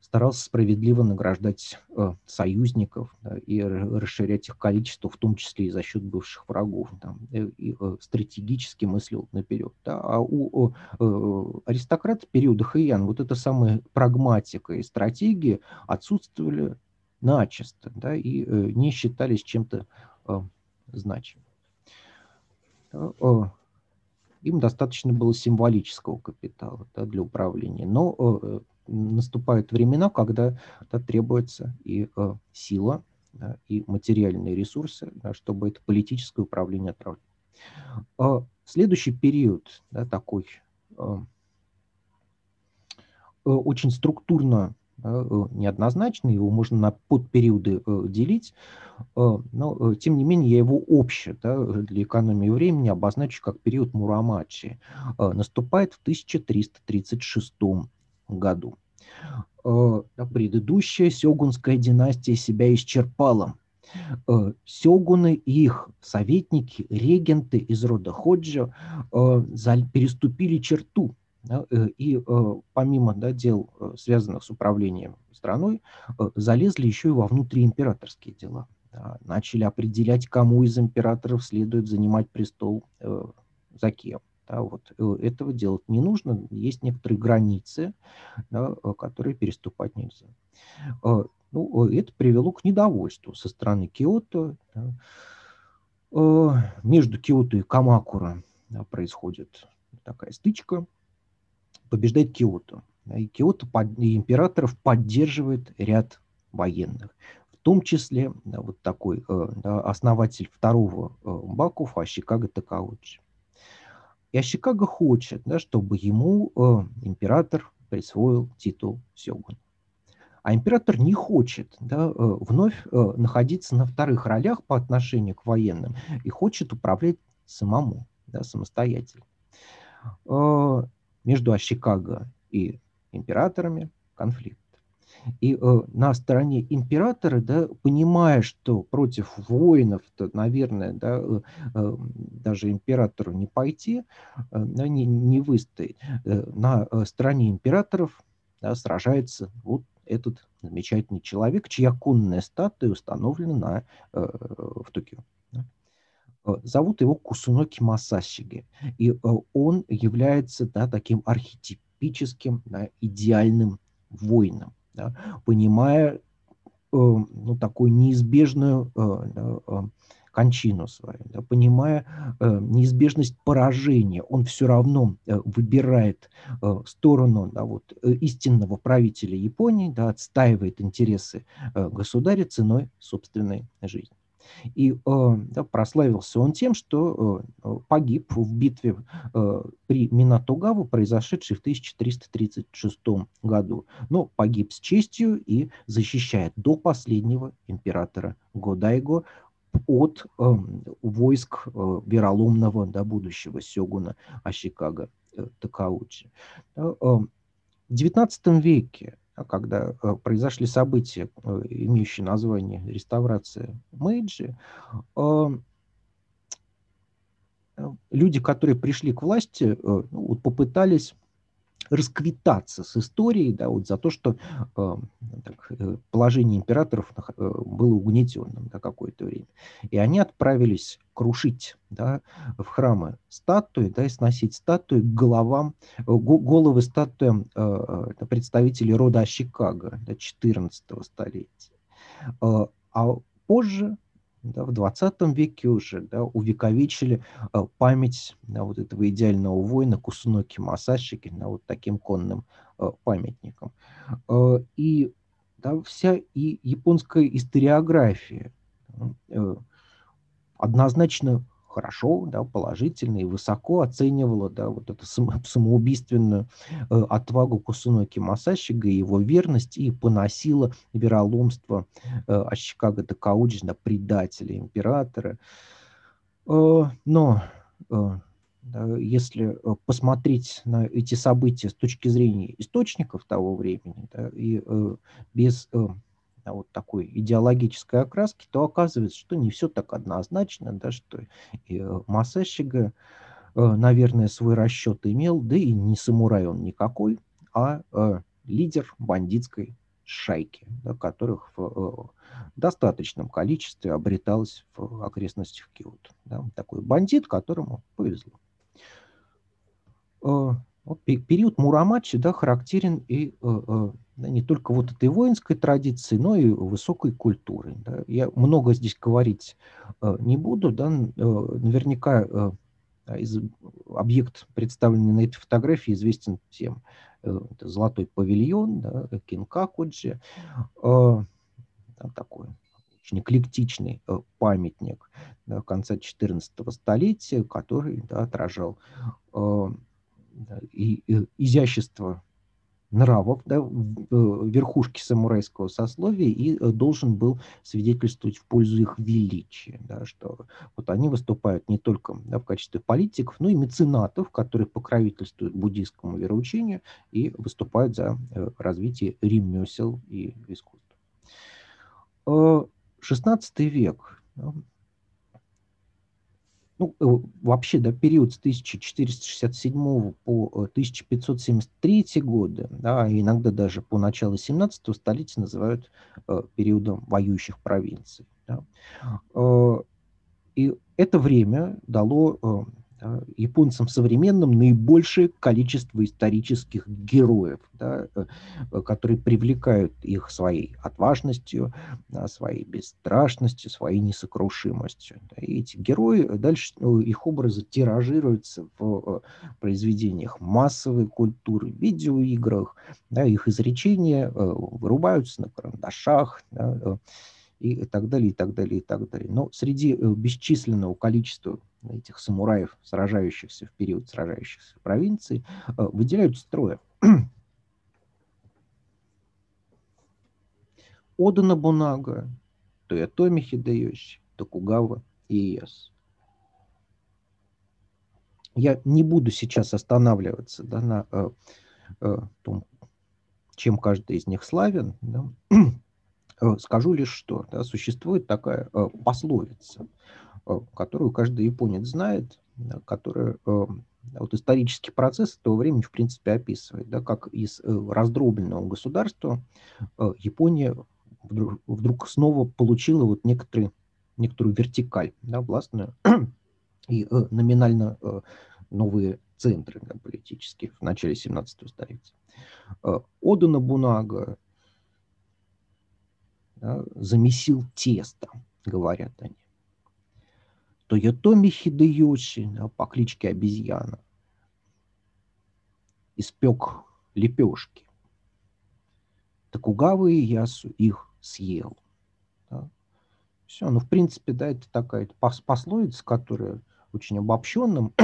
старался справедливо награждать э, союзников да, и расширять их количество, в том числе и за счет бывших врагов, там, э, и э, стратегически мыслил наперед. Да. А у э, аристократа периода Хэйян вот эта самая прагматика и стратегия отсутствовали начисто да, и э, не считались чем-то э, значимым. Да, э, им достаточно было символического капитала да, для управления, но наступают времена, когда да, требуется и э, сила, да, и материальные ресурсы, да, чтобы это политическое управление отправлять. Э, следующий период, да, такой э, э очень структурно да, э, неоднозначный, его можно на подпериоды э, делить, но тем не менее я его общее да, для экономии времени обозначу как период Мурамачи. Наступает в 1336 году. Э, предыдущая сёгунская династия себя исчерпала. Э, сёгуны и их советники, регенты из рода Ходжо э, переступили черту и помимо да, дел, связанных с управлением страной, залезли еще и во внутриимператорские дела. Начали определять, кому из императоров следует занимать престол за кем. Да, вот этого делать не нужно, есть некоторые границы, да, которые переступать нельзя. Ну, это привело к недовольству со стороны Киото. Да. Между Киото и Камакура да, происходит такая стычка – побеждает Киото. И Киото и императоров поддерживает ряд военных. В том числе да, вот такой э, да, основатель второго э, Бакуфа Ашикага Такаучи. И Ашикага хочет, да, чтобы ему э, император присвоил титул сёгуна. А император не хочет да, вновь находиться на вторых ролях по отношению к военным и хочет управлять самому, да, самостоятельно между Ашикаго и императорами конфликт. И э, на стороне императора, да, понимая, что против воинов, то, наверное, да, э, э, даже императору не пойти, э, не, не выстоять, э, на э, стороне императоров да, сражается вот этот замечательный человек, чья конная статуя установлена на, э, в Токио. Э, зовут его Кусуноки Масашиги. И он является да, таким архетипическим, да, идеальным воином, да, понимая э, ну, такую неизбежную да, кончину свою, да, понимая э, неизбежность поражения, он все равно э, выбирает э, сторону да, вот, истинного правителя Японии, да, отстаивает интересы э, государя ценой собственной жизни. И э, да, прославился он тем, что э, погиб в битве э, при Минатогаву, произошедшей в 1336 году. Но погиб с честью и защищает до последнего императора Годайго от э, войск э, вероломного да, будущего сёгуна Ашикага э, Такаучи. Э, в XIX веке когда э, произошли события, э, имеющие название реставрация Мэйджи, люди, которые пришли к власти, ну, попытались расквитаться с историей, да, вот за то, что э, так, э, положение императоров э, было угнетенным да, какое-то время. И они отправились крушить да, в храмы статуи, да, и сносить статуи к головам, э, головы статуям э, представителей рода Чикаго да, 14 столетия. Э, а позже да, в 20 веке уже да, увековечили э, память да, вот этого идеального воина Кусуноки Масашики да, вот таким конным э, памятником. Э, и да, вся и японская историография э, однозначно хорошо, да, положительно и высоко оценивала да, вот эту самоубийственную э, отвагу Кусуноки Масашига, его верность и поносила вероломство э, Ашикага Такауджи, да, предателя императора. Э, но э, да, если э, посмотреть на эти события с точки зрения источников того времени, да, и э, без э, вот такой идеологической окраски, то оказывается, что не все так однозначно, да, что и э, Масешига, э, наверное, свой расчет имел, да и не самурай он никакой, а э, лидер бандитской шайки, да, которых в достаточном количестве обреталось в окрестностях Киото. Да, такой бандит, которому повезло. Вот период Мурамачи да, характерен и да, не только вот этой воинской традиции, но и высокой культуры. Да. Я много здесь говорить э, не буду, да, э, наверняка э, из, объект, представленный на этой фотографии, известен всем. Э, это золотой павильон, да, Кинкакуджи, э, такой очень эклектичный э, памятник да, конца XIV столетия, который да, отражал э, да, и, и изящество нравов, да, верхушки самурайского сословия и э, должен был свидетельствовать в пользу их величия, да, что вот они выступают не только да, в качестве политиков, но и меценатов, которые покровительствуют буддийскому вероучению и выступают за э, развитие ремесел и искусств. XVI э, век ну, э, вообще, да, период с 1467 по 1573 э, годы, да, иногда даже по началу 17 столетия называют э, периодом воюющих провинций. Да. Э, и это время дало э, да, японцам современным наибольшее количество исторических героев, да, э, э, которые привлекают их своей отважностью, да, своей бесстрашностью, своей несокрушимостью. Да, и эти герои, дальше ну, их образы тиражируются в произведениях массовой культуры, видеоиграх, да, их изречения вырубаются на карандашах, да, и так далее, и так далее, и так далее. Но среди бесчисленного количества этих самураев, сражающихся в период сражающихся в провинции, э, выделяют строя. Ода Набунага, Тоятоми Хидеёши, Токугава и Ияс. Я не буду сейчас останавливаться да, на э, э, том, чем каждый из них славен. Да. Э, скажу лишь, что да, существует такая э, пословица – Э, которую каждый японец знает, которая э, вот исторический процесс того времени, в принципе, описывает, да, как из раздробленного государства Япония вдруг, вдруг снова получила вот некоторые, некоторую вертикаль, да, властную, и номинально новые центры да, политические в начале 17 столетия. Ода Набунага да, замесил тесто, говорят они. Тойотоми Хидеёши по кличке Обезьяна испек лепешки. Токугава и Ясу их съел. Да. Все, ну, в принципе, да, это такая пословица, которая очень обобщенным,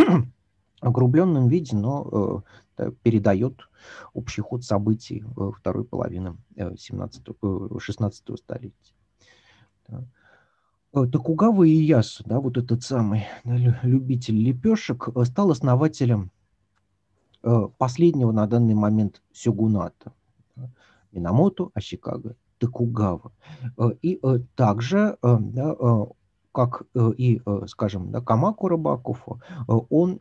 огрубленном виде, но э, передает общий ход событий второй половины э, 17, э, 16 столетия. Э, Токугава Иясу, да, вот этот самый любитель лепешек, э, стал основателем последнего на данный момент сёгуната. Минамото, Ашикага, Токугава. И также, да, как и, скажем, да, Камакура Бакуфу, он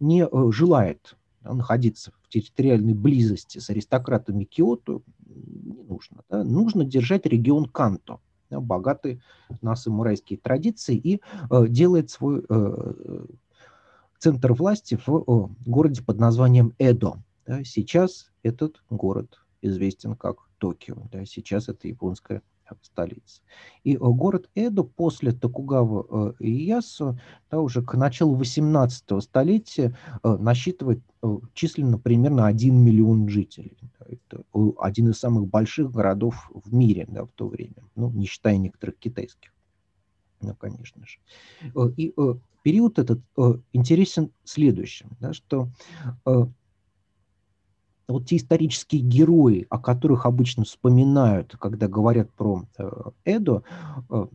не желает находиться в территориальной близости с аристократами Киото, не нужно. Да, нужно держать регион Канто – богатый на самурайские традиции и э, делает свой э, центр власти в э, городе под названием Эдо. Да, сейчас этот город известен как Токио. Да, сейчас это японская столица. И э, город Эдо после Токугава э, Ясу да, уже к началу 18 столетия э, насчитывает численно примерно 1 миллион жителей. Это один из самых больших городов в мире да, в то время, ну, не считая некоторых китайских. Ну, конечно же. И период этот интересен следующим, да, что вот те исторические герои, о которых обычно вспоминают, когда говорят про э, Эдо, э,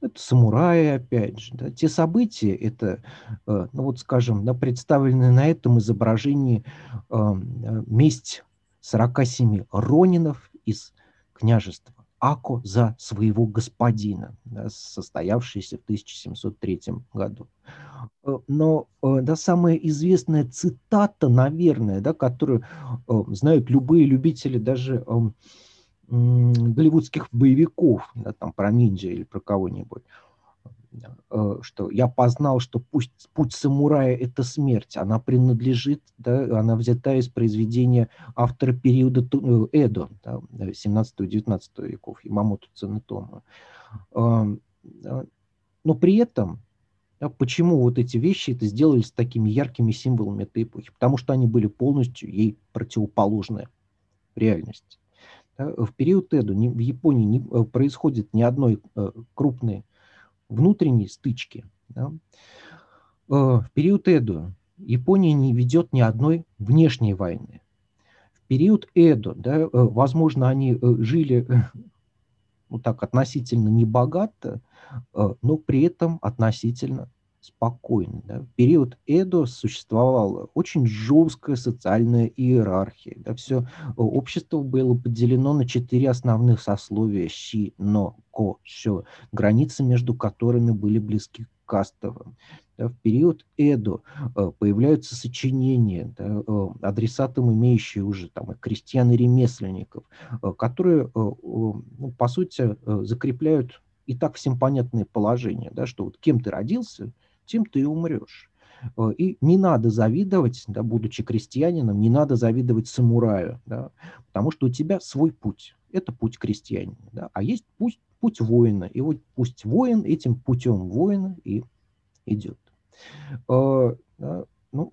это самураи, опять же. Да, те события, это, э, ну вот скажем, да, представлены на этом изображении месть 47 ронинов из княжества Ако за своего господина, да, состоявшийся в 1703 году. Э, но э, да, самая известная цитата, наверное, да, которую э, знают любые любители даже голливудских боевиков, да, там про ниндзя или про кого-нибудь, что я познал, что пусть путь самурая – это смерть, она принадлежит, да, она взята из произведения автора периода Эдо, да, 17-19 веков, Ямамото Ценетома. Но при этом да, почему вот эти вещи это сделались такими яркими символами этой эпохи? Потому что они были полностью ей противоположны в реальности. Да, в период Эду в Японии не э, происходит ни одной э, крупной внутренней стычки. Да. Э, в период Эду Япония не ведет ни одной внешней войны. В период Эду, да, э, возможно, они э, жили ну так, относительно небогато, но при этом относительно спокойно. Да. В период Эдо существовала очень жесткая социальная иерархия. Да. Все э, общество было поделено на четыре основных сословия – щи, но, ко, шо, границы между которыми были близки к кастовым. да, в период Эдо э, появляются сочинения, да, э, адресатом имеющие уже там, и крестьян и ремесленников, которые, ну, по сути, закрепляют и так всем понятное положение, да, что вот кем ты родился, тем ты и умрешь. И не надо завидовать, да, будучи крестьянином, не надо завидовать самураю, да, потому что у тебя свой путь. Это путь крестьянина. Да, а есть путь, путь воина. И вот пусть воин этим путем воина и идет. Э, ну,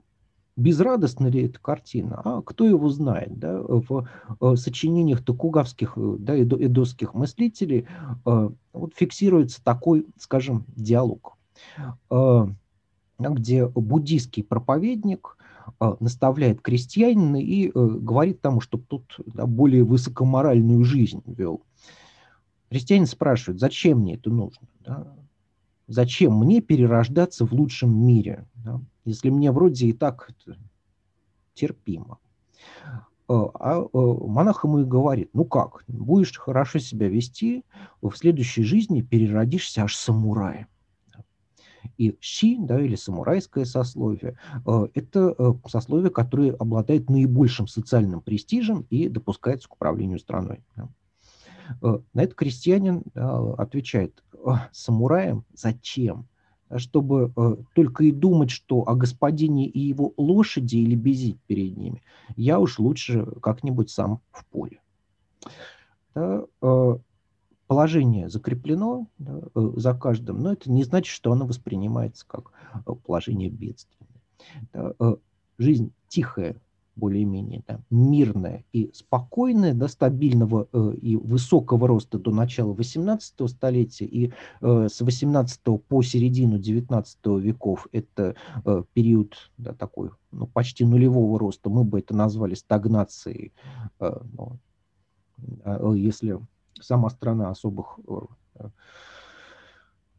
безрадостна ли эта картина? А кто его знает? Да? В э, сочинениях токугавских э, да, эдосских мыслителей вот фиксируется такой, скажем, диалог, где буддийский проповедник наставляет крестьянина и говорит тому, чтобы тут да, более высокоморальную жизнь вел. Крестьянин спрашивает, зачем мне это нужно? Да? Зачем мне перерождаться в лучшем мире, да? если мне вроде и так терпимо? А, а монах ему и говорит, ну как, будешь хорошо себя вести, в следующей жизни переродишься аж самураем. И щи, да, или самурайское сословие, э, это э, сословие, которое обладает наибольшим социальным престижем и допускается к управлению страной. На это крестьянин отвечает, самураем зачем? Чтобы э, только и думать, что о господине и его лошади или безить перед ними, я уж лучше как-нибудь сам в поле. Да, э, положение закреплено да, э, за каждым, но это не значит, что оно воспринимается как положение бедственное. Да, жизнь тихая, более-менее да, мирная и спокойная, до стабильного э, и высокого роста до начала 18 столетия и э, с 18 по середину 19 веков это э, период да, такой ну, почти нулевого роста, мы бы это назвали стагнацией, э, ну, э, если сама страна особых э,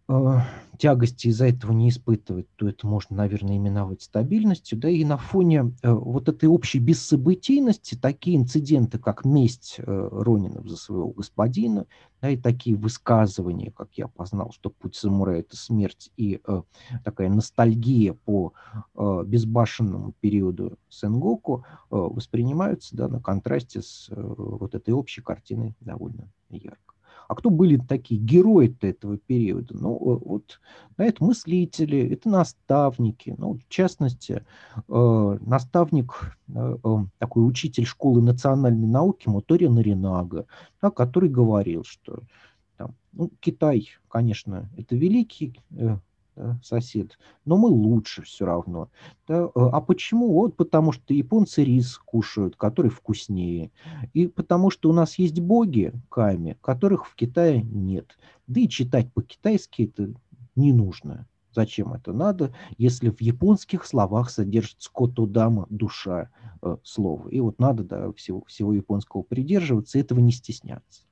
э, тягости из-за этого не испытывать, то это можно, наверное, именовать стабильностью. Да, и на фоне э, вот этой общей бессобытийности такие инциденты, как месть э, Ронинов за своего господина, да, и такие высказывания, как я познал, что путь самурая – это смерть, и э, такая ностальгия по э, безбашенному периоду Сенгоку э, воспринимаются да, на контрасте с э, вот этой общей картиной довольно ярко. А кто были такие герои этого периода? Ну, э, вот да, это мыслители, это наставники. Ну, в частности, э, наставник, э, э, такой учитель школы национальной науки Мотори Наринага, да, который говорил, что там, ну, Китай, конечно, это великий э, да, сосед, но мы лучше все равно. Да? Э, а почему? Вот потому что японцы рис кушают, который вкуснее. И потому что у нас есть боги, ками, которых в Китае нет. Да и читать по-китайски это не нужно. Зачем это надо, если в японских словах содержится котодама, душа э, слова. И вот надо да, всего, всего японского придерживаться, этого не стесняться.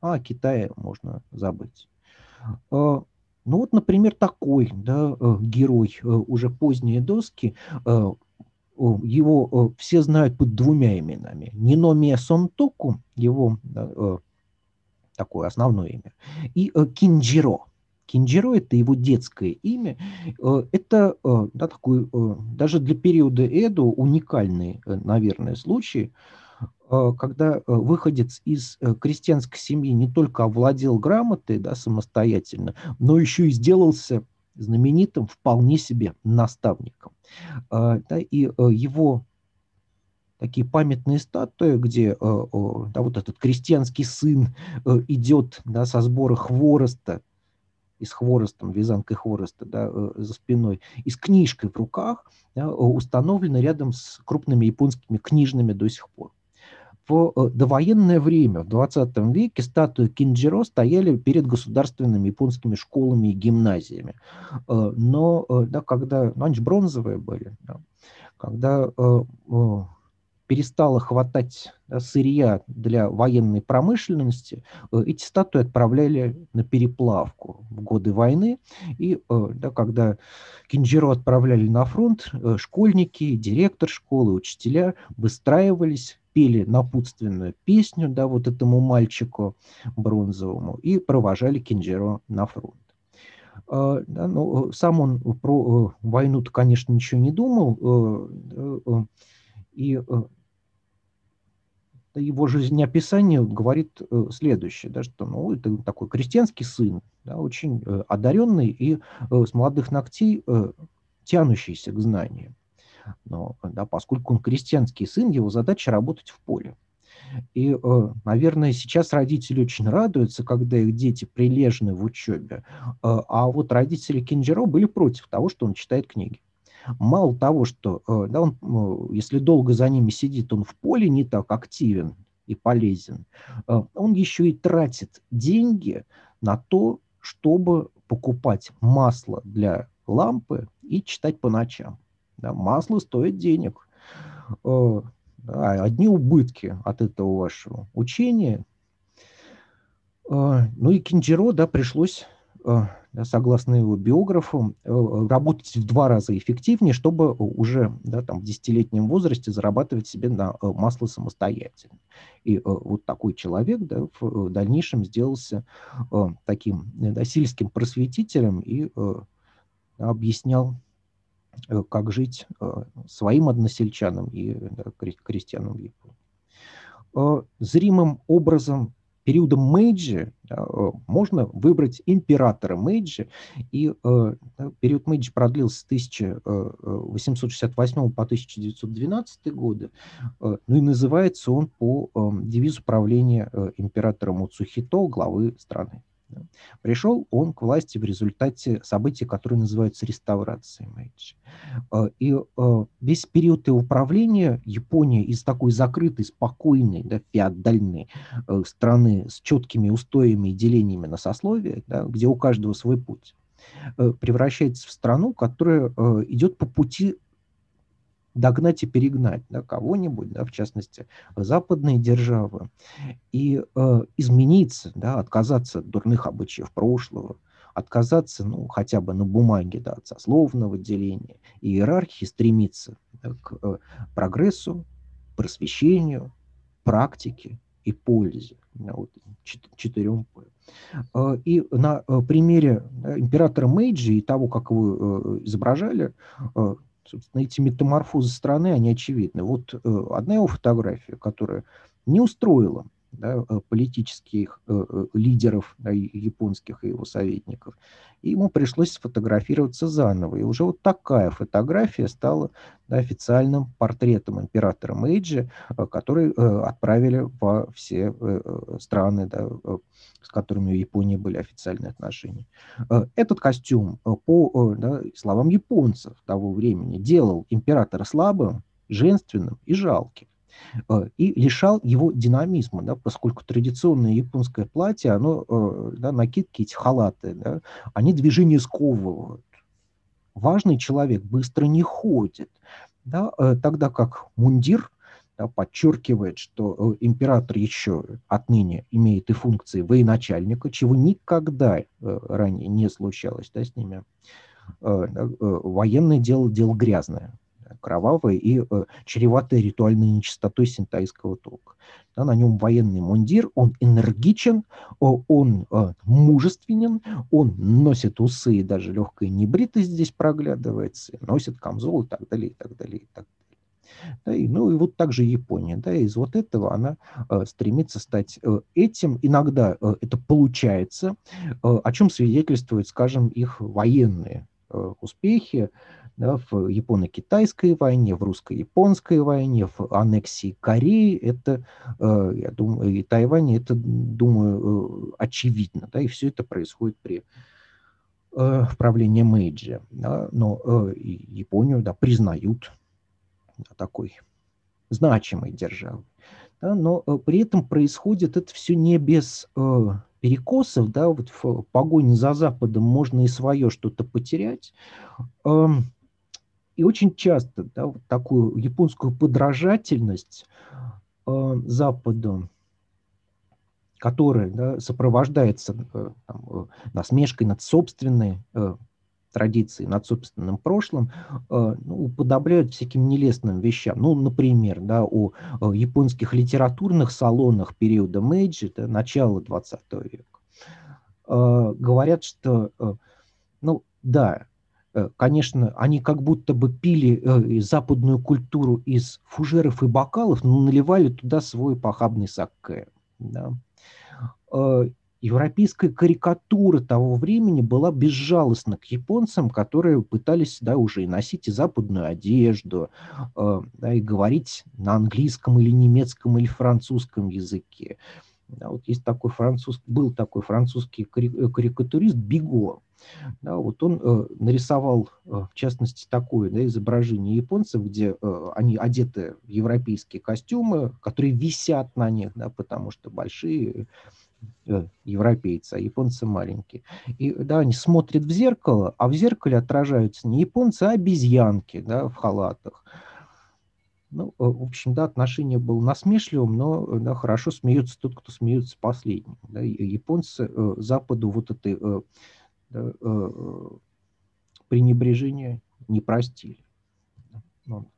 А о Китае можно забыть. Ну вот, например, такой да, э, герой э, уже поздние доски, э, его все знают под двумя именами. Ниномия Сонтоку, его такое основное имя, и Кинджиро. Кинджиро – это его детское имя. Это да, такой, даже для периода Эду уникальный, наверное, случай – когда э, выходец из э, крестьянской семьи не только овладел грамотой да, самостоятельно, но еще и сделался знаменитым вполне себе наставником. Да, и его такие памятные статуи, где да, вот этот крестьянский сын идет да, со сбора хвороста, и с хворостом, вязанкой хвороста да, за спиной, и с книжкой в руках, да, установлены рядом с крупными японскими книжными до сих пор в э, довоенное время, в 20 веке, статуи Кинджиро стояли перед государственными японскими школами и гимназиями. Э, но э, да, когда, ну, они же бронзовые были, да, когда перестало хватать да, сырья для военной промышленности, эти статуи отправляли на переплавку в годы войны. И да, когда Кинджиро отправляли на фронт, школьники, директор школы, учителя выстраивались пели напутственную песню, да, вот этому мальчику бронзовому, и провожали Кинджиро на фронт. А, да, ну, сам он про войну-то, конечно, ничего не думал, и его жизнеописание говорит следующее, да, что ну, это такой крестьянский сын, да, очень одаренный и с молодых ногтей тянущийся к знаниям. Но, да, поскольку он крестьянский сын, его задача работать в поле. И, э, наверное, сейчас родители очень радуются, когда их дети прилежны в учебе. Э, а вот родители Кинджиро были против того, что он читает книги. Мало того, что э, да, он, если долго за ними сидит, он в поле не так активен и полезен, он еще и тратит деньги на то, чтобы покупать масло для лампы и читать по ночам. Да, масло стоит денег. Э, одни убытки от этого вашего учения. Э, ну и Кинджиро, да, пришлось, э, да, согласно его биографу, работать в два раза эффективнее, чтобы уже да, там, в десятилетнем возрасте зарабатывать себе на масло самостоятельно. И вот такой человек да, в дальнейшем сделался таким да, сельским просветителем и объяснял, как жить э, своим односельчанам и крестьянам Японии. Э, зримым образом периодом Мэйджи можно выбрать императора Мэйджи, и период Мэйджи продлился с 1868 по 1912 годы, ну и называется он по девизу правления императора Муцухито, главы страны. Пришел он к власти в результате событий, которые называются реставрацией Мэйджи. А, и а, весь период его правления Япония из такой закрытой, спокойной, да, феодальной э, страны с четкими устоями и делениями на сословия, да, где у каждого свой путь, э, превращается в страну, которая э, идет по пути догнать и перегнать да, кого-нибудь, да, в частности, западные державы, и э, измениться, да, отказаться от дурных обычаев прошлого, отказаться, ну, хотя бы на бумаге, да, от сословного деления и иерархии, стремиться да, к э, прогрессу, просвещению, практике и пользе. Да, вот, четырем э, и на э, примере императора Мэйджи и того, как его э, изображали, Собственно, эти метаморфозы страны, они очевидны. Вот э, одна его фотография, которая не устроила да, э, политических э, э, лидеров да, японских и его советников. И ему пришлось сфотографироваться заново. И уже вот такая фотография стала да, официальным портретом императора Мэйджи, который отправили во все страны, да, с которыми у Японии были официальные отношения. Этот костюм, по да, словам японцев того времени, делал императора слабым, женственным и жалким. Э, и лишал его динамизма, да, поскольку традиционное японское платье, оно, э, да, накидки, эти халаты, да, они движение сковывают. Важный человек быстро не ходит, да, э, тогда как мундир да, подчеркивает, что император еще отныне имеет и функции военачальника, чего никогда ранее не случалось да, с ними. Военное дело – дело грязное кровавое и э, чреватое ритуальной нечистотой синтаистского толка. Да, на нем военный мундир, он энергичен, он э, мужественен, он носит усы, и даже легкая небритость здесь проглядывается, носит камзол и так далее, и так далее, и так далее. Да, и, ну и вот также Япония, да, из вот этого она э, стремится стать э, этим. Иногда э, это получается, э, о чем свидетельствуют, скажем, их военные успехи да, в японо-китайской войне, в русско-японской войне, в аннексии Кореи, это, э, я думаю, и Тайване, это, думаю, э, очевидно, да, и все это происходит при э, правлении Мэйджи, да, но Японию, да, признают такой значимой державой, да, но при этом происходит это все не без перекосов, да, вот в погоне за Западом можно и свое что-то потерять. Эм, и очень часто да, вот такую японскую подражательность э, Западу, которая да, сопровождается э, там, э, насмешкой над собственной э, традицией, над собственным прошлым, э, ну, уподобляют всяким нелестным вещам. Ну, например, да, о, о японских литературных салонах периода Мэйджи, да, начала 20 века, э, говорят, что э, Ну, да, э, конечно, они как будто бы пили э, западную культуру из фужеров и бокалов, но наливали туда свой похабный сакке. Да. Европейская карикатура того времени была безжалостна к японцам, которые пытались да, уже и носить и западную одежду, э, да, и говорить на английском или немецком или французском языке. Да, вот есть такой француз, был такой французский э, карикатурист Биго. Да, вот он э, нарисовал, э, в частности, такое да, изображение японцев, где э, они одеты в европейские костюмы, которые висят на них, да, потому что большие европейцы, а японцы маленькие. И да, они смотрят в зеркало, а в зеркале отражаются не японцы, а обезьянки да, в халатах. Ну, э, в общем, да, отношение было насмешливым, но да, хорошо смеется тот, кто смеется последним. Да. Японцы э, Западу вот это э, да, э, пренебрежение не простили. Ну,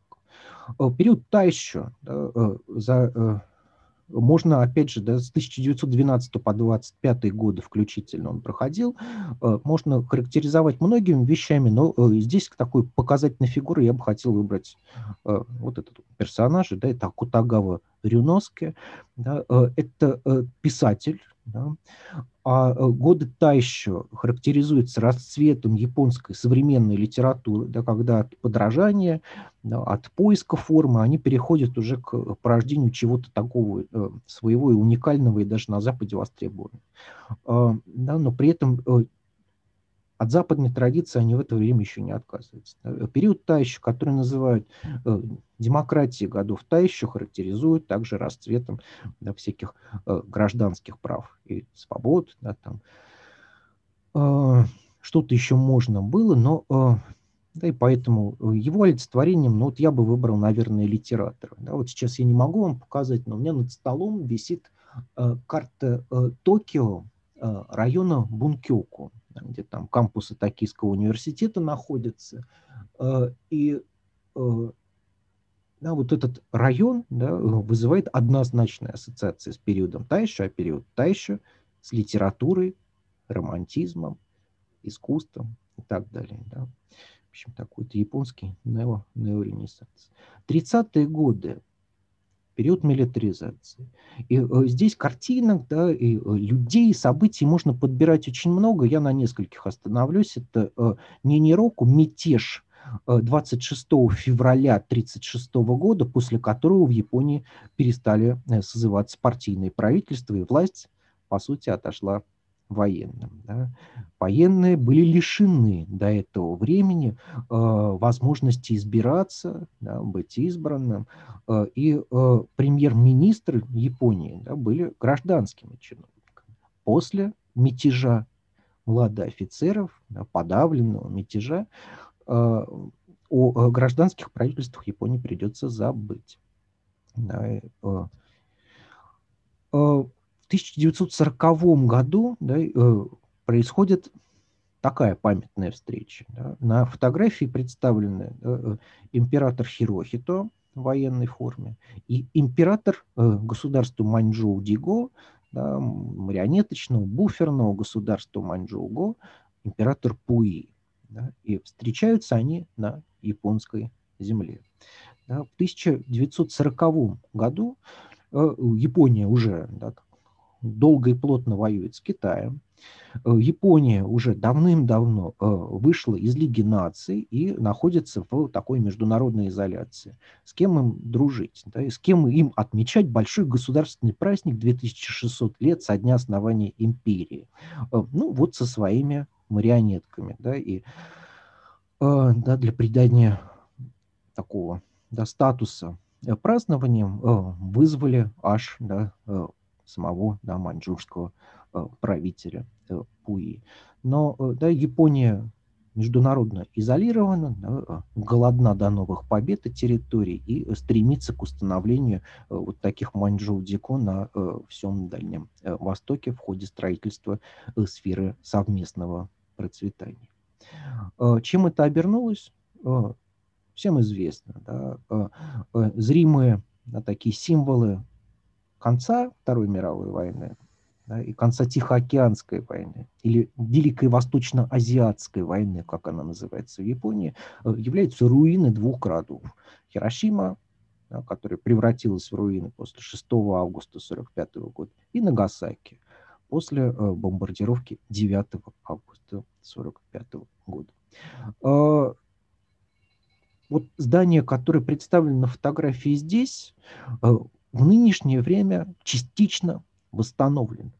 период Тайшо да, за можно, опять же, да, с 1912 по 25 годы включительно он проходил. Э, можно характеризовать многими вещами, но э, здесь такой показательной фигуры я бы хотел выбрать э, вот этот персонаж, да, это Акутагава Рюноске. Да, это писатель, да, а э, годы Тайщо характеризуются расцветом японской современной литературы, да, когда от подражания, да, от поиска формы они переходят уже к порождению чего-то такого э, своего и уникального, и даже на Западе востребованного. Э, да, но при этом э, от западной традиции они в это время еще не отказываются. Период Тайщу, который называют э, демократией годов Тайщу, характеризуют также расцветом да, всяких э, гражданских прав и свобод. Да, там. Э, что-то еще можно было, но э, да, и поэтому его олицетворением, ну вот я бы выбрал, наверное, литератора. Да, вот сейчас я не могу вам показать, но у меня над столом висит э, карта э, Токио, э, района Бункёку где там кампусы Токийского университета находятся. Э, и э, да, вот этот район да, вызывает однозначные ассоциации с периодом Тайшо, а период Тайшо с литературой, романтизмом, искусством и так далее. Да. В общем, такой-то японский нео, неоренессанс. 30-е годы период милитаризации. И э, здесь картинок, да, и э, людей, событий можно подбирать очень много. Я на нескольких остановлюсь. Это э, Ненероку, мятеж 26 февраля 1936 года, после которого в Японии перестали созываться партийные правительства, и власть, по сути, отошла военным. Да. Военные были лишены до этого времени э, возможности избираться, да, быть избранным, э, и э, премьер-министры Японии да, были гражданскими чиновниками. После мятежа младоофицеров, да, подавленного мятежа, э, о гражданских правительствах Японии придется забыть. Да, э, э, в 1940 году да, э, происходит такая памятная встреча. Да. На фотографии представлены да, э, император Хирохито в военной форме и император э, государства Маньчжоу Диго, да, марионеточного, буферного государства Маньчжоу-го, император Пуи. Да, и встречаются они на японской земле. Да, в 1940 году э, Япония уже да, долго и плотно воюет с Китаем. Э, Япония уже давным-давно э, вышла из Лиги наций и находится в такой международной изоляции. С кем им дружить? Да, и с кем им отмечать большой государственный праздник 2600 лет со дня основания империи? Э, ну, вот со своими марионетками. Да, и да, для придания такого да, статуса празднованием вызвали аж да, самого да, маньчжурского э, правителя э, Пуи. Но э, да, Япония международно изолирована, да, голодна до новых побед и территорий и стремится к установлению вот таких маньчжоу-дико на всем Дальнем Востоке в ходе строительства сферы совместного процветания. Чем это обернулось? Всем известно. Да? Зримые да, такие символы конца Второй мировой войны, да, и конца Тихоокеанской войны, или Великой Восточно-Азиатской войны, как она называется в Японии, э, являются руины двух городов. Хиросима, да, которая превратилась в руины после 6 августа 1945 года, и Нагасаки после э, бомбардировки 9 августа 1945 года. Э, вот здание, которое представлено на фотографии здесь, в нынешнее время частично восстановлен.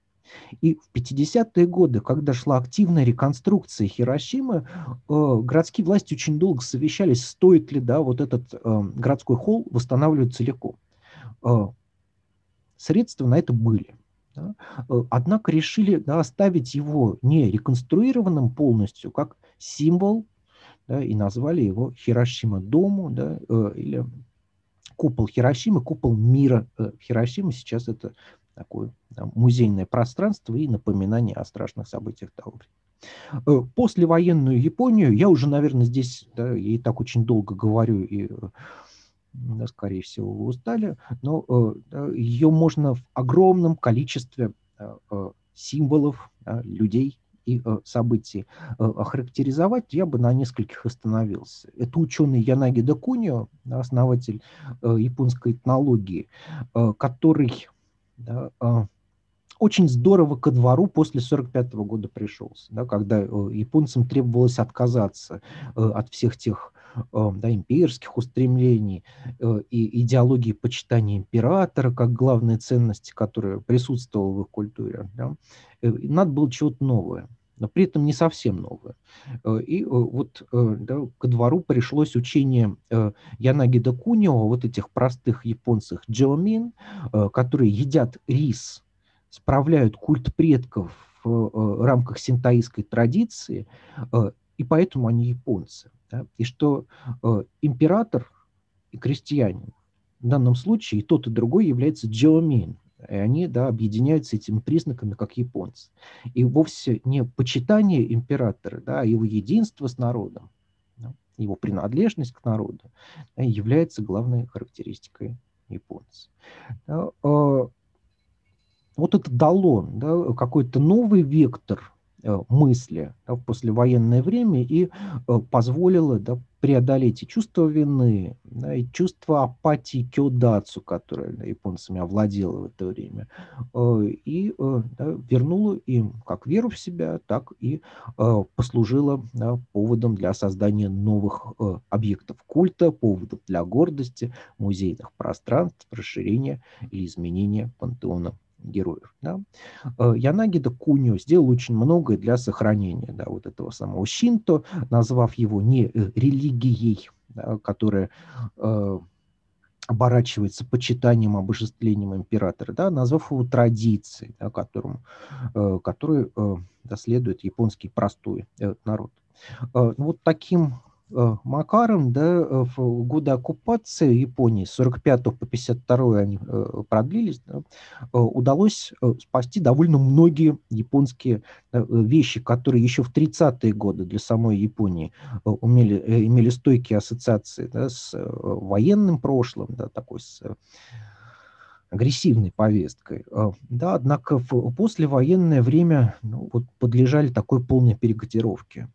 И в 50-е годы, когда шла активная реконструкция Хиросимы, э, городские власти очень долго совещались, стоит ли да, вот этот э, городской холл восстанавливать целиком. Э, средства на это были. Да? Э, однако решили да, оставить его не реконструированным полностью, как символ, да, и назвали его Хиросима Дому, да, э, или купол Хиросимы, купол мира э, Хиросимы. Сейчас это такое да, музейное пространство и напоминание о страшных событиях того времени. Э, послевоенную Японию, я уже, наверное, здесь, да, и так очень долго говорю, и, да, скорее всего, вы устали, но э, ее можно в огромном количестве э, символов, да, людей и событий охарактеризовать, я бы на нескольких остановился. Это ученый Янаги Дакунио, основатель японской этнологии, который да, очень здорово ко двору после 1945 года пришелся, да, когда э, японцам требовалось отказаться э, от всех тех э, да, имперских устремлений и идеологии почитания императора как главной ценности, которая присутствовала в их культуре. Да. Надо было чего-то новое но при этом не совсем новое. И вот да, ко двору пришлось учение Янагида Кунио, вот этих простых японцев джиомин, которые едят рис справляют культ предков в э, рамках синтаистской традиции, э, и поэтому они японцы. Да? И что э, император и крестьянин в данном случае и тот, и другой является джиомин, и они да, объединяются этими признаками как японцы. И вовсе не почитание императора, да, а его единство с народом, да, его принадлежность к народу да, является главной характеристикой японцев. Да, вот это дало да, какой-то новый вектор э, мысли да, в послевоенное время и э, позволило да, преодолеть и чувство вины, да, и чувство апатии кёдацу, которое да, японцами овладело в это время, э, и э, да, вернуло им как веру в себя, так и э, послужило да, поводом для создания новых э, объектов культа, поводов для гордости, музейных пространств, расширения или изменения пантеона героев. Да? Э, Янагида Кунио сделал очень многое для сохранения да, вот этого самого Шинто, назвав его не э, религией, да, которая э, оборачивается почитанием, обожествлением императора, да, назвав его традицией, да, которому, э, которой э, следует японский простой э, народ. Э, ну вот таким Макаром, да, э, в годы оккупации Японии, с 45 по 52 они э, продлились, да, удалось спасти довольно многие японские вещи, которые еще в 30-е годы для самой Японии умели, имели стойкие ассоциации да, с военным прошлым, да, такой с агрессивной повесткой. Да, однако в послевоенное время ну, вот, подлежали такой полной перекодировке.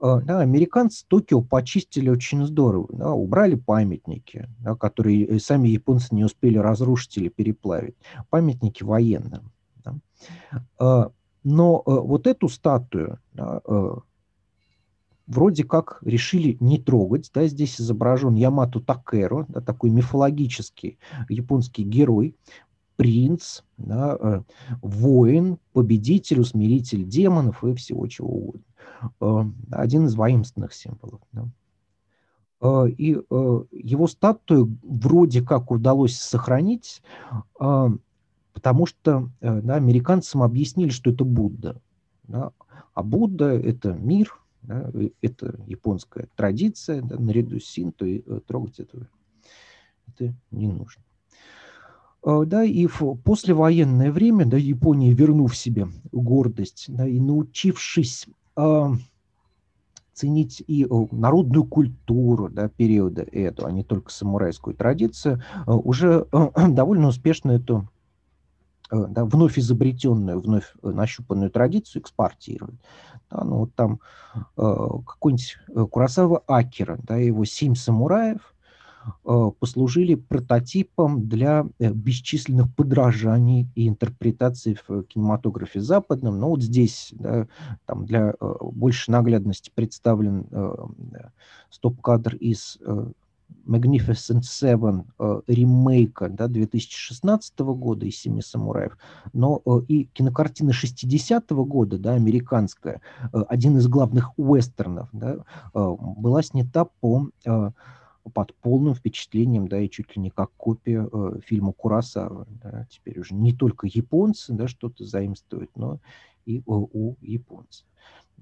А, да, американцы Токио почистили очень здорово, да, убрали памятники, да, которые сами японцы не успели разрушить или переплавить, памятники военным. Да. А, но вот эту статую да, вроде как решили не трогать. Да, здесь изображен Ямато Такеро, да, такой мифологический японский герой, принц, да, воин, победитель, усмиритель демонов и всего чего угодно. Э, один из воинственных символов. Да. Э, и э, его статую вроде как удалось сохранить, потому что да, американцам объяснили, что это Будда. Да. А Будда – это мир, да, это японская традиция, да, наряду с синто, и трогать это, это не нужно. Да, и в послевоенное время, да, Япония, вернув себе гордость, да, и научившись ценить и народную культуру да, периода эту, а не только самурайскую традицию, уже довольно успешно эту да, вновь изобретенную, вновь нащупанную традицию экспортируют. Да, ну, вот там э, какой-нибудь Курасава Акера, да, его «Семь самураев», Э, послужили прототипом для э, бесчисленных подражаний и интерпретаций в кинематографе западном. Но вот здесь да, там для э, большей наглядности представлен стоп-кадр из Magnificent Seven ремейка да, 2016 года из «Семи самураев», но и кинокартина 60-го года, да, американская, один из главных уэстернов, да, была снята по под полным впечатлением, да, и чуть ли не как копия э, фильма Курасава. Да, теперь уже не только японцы, да, что-то заимствуют, но и э, у японцев.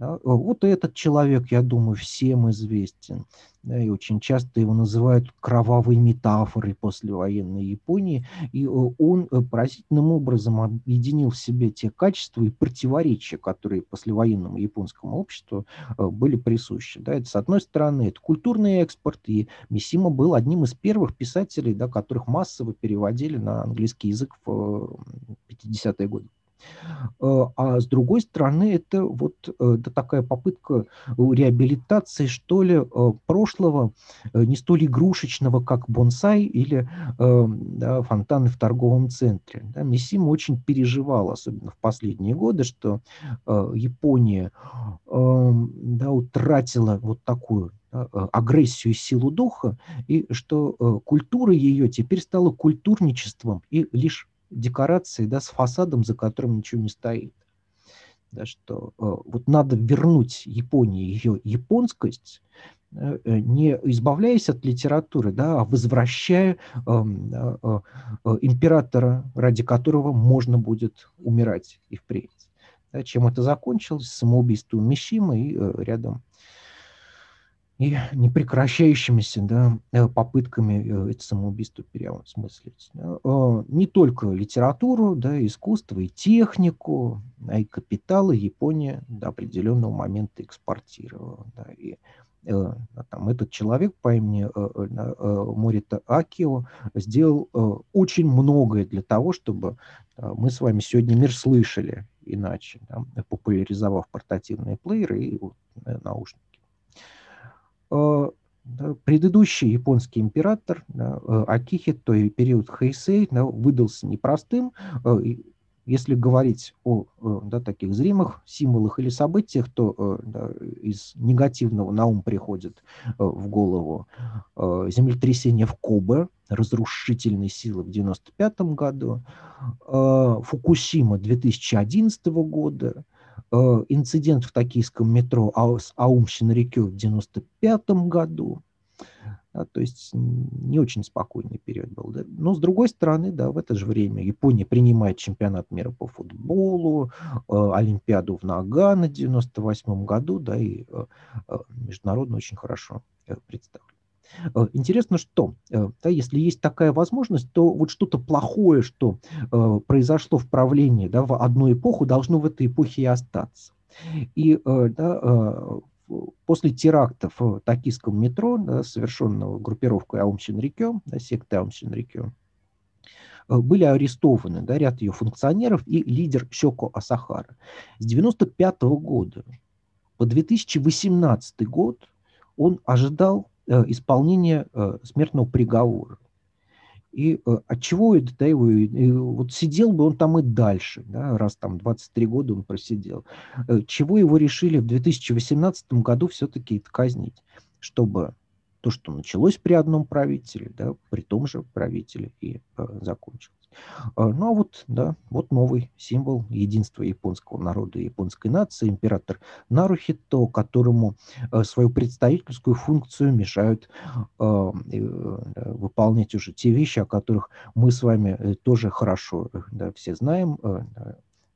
Э, вот этот человек, я думаю, всем известен. Да, и очень часто его называют кровавой метафорой послевоенной Японии. И э, он э, поразительным образом объединил в себе те качества и противоречия, которые послевоенному японскому обществу были присущи. Да, это, с одной стороны, это культурный экспорт, и Мисима был одним из первых писателей, да, которых массово переводили на английский язык в 50-е годы. Э, а с другой стороны, это вот э, это такая попытка реабилитации, что ли, э, прошлого, не столь игрушечного, как бонсай или да, фонтаны в торговом центре. Да, Миссима очень переживал, особенно в последние годы, что Япония да, утратила вот такую агрессию и силу духа, и что культура ее теперь стала культурничеством и лишь декорации, да, с фасадом, за которым ничего не стоит. Да, что э, вот надо вернуть Японии ее японскость, э, э, не избавляясь от литературы, да, а возвращая э, э, э, императора, ради которого можно будет умирать и впредь. Да, чем это закончилось? Самоубийством Мишима и э, рядом и непрекращающимися да, э, попытками э, это самоубийство переосмыслить. Э, не только литературу, да, искусство и технику, а и капиталы Япония до определенного момента экспортировала. Да, и там, этот человек по имени Морита Акио сделал очень многое для того, чтобы мы с вами сегодня мир слышали иначе, да, популяризовав портативные плееры и наушники. Э, предыдущий японский император э, Акихито и период Хэйсэй выдался непростым. Э, если говорить о да, таких зримых символах или событиях, то да, из негативного на ум приходит в голову землетрясение в Кобе, разрушительной силы в 1995 году, Фукусима 2011 года, инцидент в токийском метро с Аум Шинрикё в 95 году. Да, то есть не очень спокойный период был. Да. Но с другой стороны, да, в это же время Япония принимает чемпионат мира по футболу, э, Олимпиаду в Нагано в 98 году, да, и э, э, международно очень хорошо э, представлен. Э, интересно, что э, да, если есть такая возможность, то вот что-то плохое, что э, произошло в правлении да, в одну эпоху, должно в этой эпохе и остаться. И да, после терактов в токийском метро, да, совершенного группировкой Аум Синрикё, да, секты Аум Синрикё, были арестованы да, ряд ее функционеров и лидер Сёко Асахара. С 1995 года по 2018 год он ожидал Э, исполнения э, смертного приговора. И э, от чего это, да, его, вот сидел бы он там и дальше, да, раз там 23 года он просидел. Чего его решили в 2018 году все-таки казнить, чтобы то, что началось при одном правителе, да, при том же правителе и э, закончилось. А, ну а вот, да, вот новый символ единства японского народа и японской нации, император Нарухито, которому э, свою представительскую функцию мешают э, э, выполнять уже те вещи, о которых мы с вами тоже хорошо да, все знаем,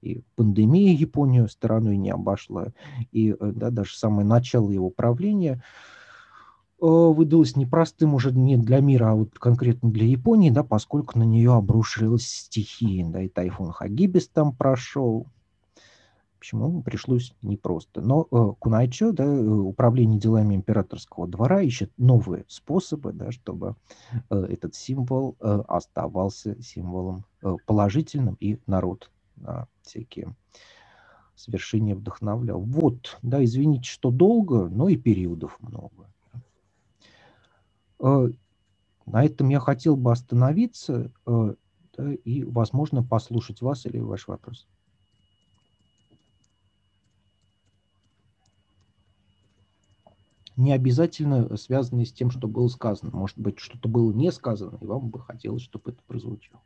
и пандемия Японию стороной не обошла, и да, даже самое начало его правления – Э, выдалось непростым уже не для мира, а вот конкретно для Японии, да, поскольку на нее обрушилась стихия, да, и тайфун Хагибис там прошел. В общем, ему пришлось непросто. Но э, Кунайчо, да, э, управление делами императорского двора, ищет новые способы, да, чтобы э, этот символ э, оставался символом э, положительным, и народ на всякие свершения вдохновлял. Вот, да, извините, что долго, но и периодов много. Э, на этом я хотел бы остановиться э, да, и, возможно, послушать вас или ваш вопрос. Не обязательно связанные с тем, что было сказано. Может быть, что-то было не сказано, и вам бы хотелось, чтобы это прозвучало.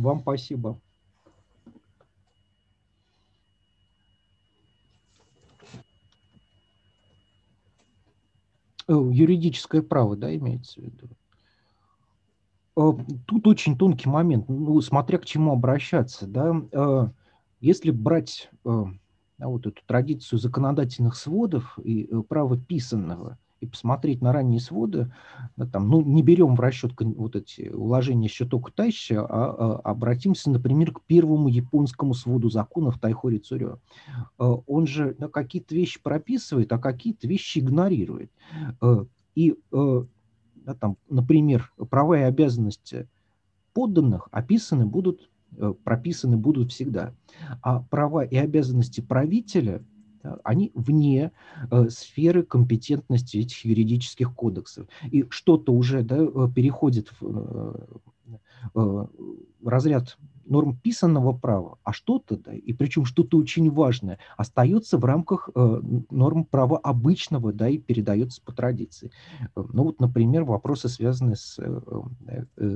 Вам спасибо. Э, юридическое право, да, имеется в виду? Э, тут очень тонкий момент, ну, смотря к чему обращаться, да. Э, если брать вот эту традицию законодательных сводов и права писанного – и посмотреть на ранние своды, да, там, ну, не берем в расчет вот эти уложения Щитока Тайща, а, а обратимся, например, к первому японскому своду законов Тайхори Цурё. А, он же да, какие-то вещи прописывает, а какие-то вещи игнорирует. А, и, да, там, например, права и обязанности подданных описаны будут прописаны будут всегда. А права и обязанности правителя они вне э, сферы компетентности этих юридических кодексов. И что-то уже да, э, переходит в э, разряд норм писанного права, а что-то, да, и причем что-то очень важное, остается в рамках э, норм права обычного, да, и передается по традиции. Э, ну вот, например, вопросы, связанные с э, э, э,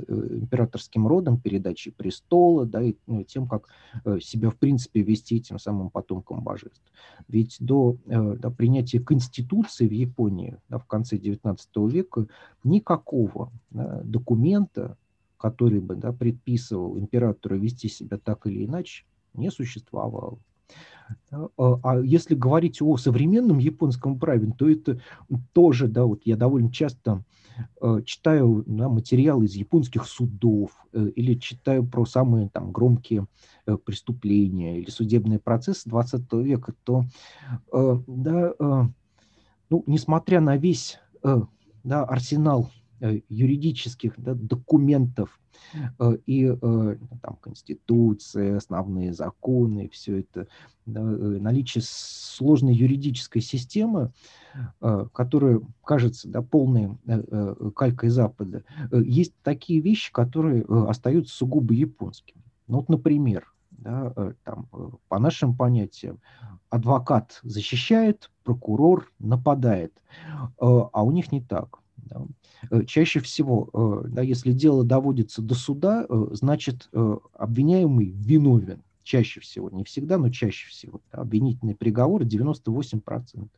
императорским родом, передачей престола, да, и ну, тем, как э, себя, в принципе, вести этим самым потомкам божеств. Ведь до э, да, принятия Конституции в Японии да, в конце XIX века никакого да, документа, который бы да, предписывал императору вести себя так или иначе, не существовало. А, а если говорить о современном японском праве, то это тоже, да, вот я довольно часто э, читаю да, материалы из японских судов э, или читаю про самые там громкие э, преступления или судебные процессы 20 века, то, э, да, ну, несмотря на весь да, арсенал юридических да, документов э, и э, там, Конституция, основные законы, все это, да, наличие сложной юридической системы, которая кажется да, полной калькой Запада, есть такие вещи, которые остаются сугубо японскими. Ну, вот, например, да, там, по нашим понятиям, адвокат защищает, прокурор нападает, а у них не так. Да. Э, чаще всего, э, да, если дело доводится до суда, э, значит, обвиняемый виновен. Чаще всего, не всегда, но чаще всего. Да, обвинительный приговор 98%.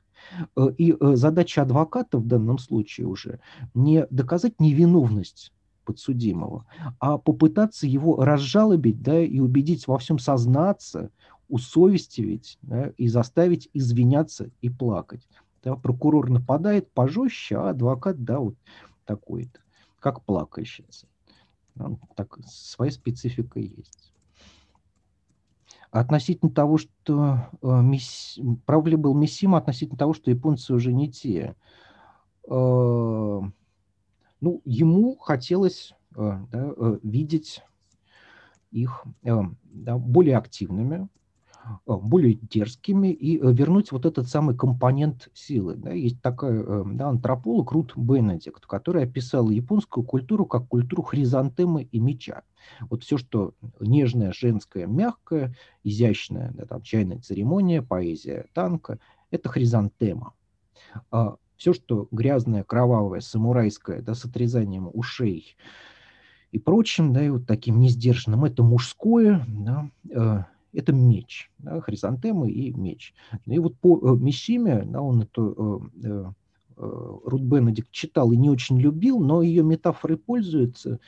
И задача адвоката в данном случае уже не доказать невиновность подсудимого, а попытаться его разжалобить да, и убедить во всем сознаться, усовестивить да, и заставить извиняться и плакать. Да, прокурор нападает пожестче, а адвокат, да, вот такой-то, как плакальщица. Так, своя специфика есть. Относительно того, что э, мисс... прав ли был Миссима, относительно того, что японцы уже не те. Э, ну, ему хотелось э, да, э, видеть их э, да, более активными, более дерзкими и э, вернуть вот этот самый компонент силы. Да. Есть такой э, да, антрополог Рут Бенедикт, который описал японскую культуру как культуру хризантемы и меча. Вот все, что нежное, женское, мягкое, изящное, да, там, чайная церемония, поэзия танка, это хризантема. А все, что грязное, кровавое, самурайское, да, с отрезанием ушей и прочим, да, и вот таким несдержанным, это мужское, да, это меч, да, хризантемы и меч. И вот по э, Мишиме, да, он это э, э, Рут Бенедикт читал и не очень любил, но ее метафорой пользуется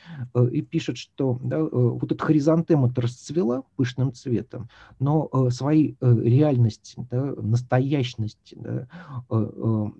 и пишет, что да, вот эта хризантема расцвела пышным цветом, но своей реальности, да, настоящности да,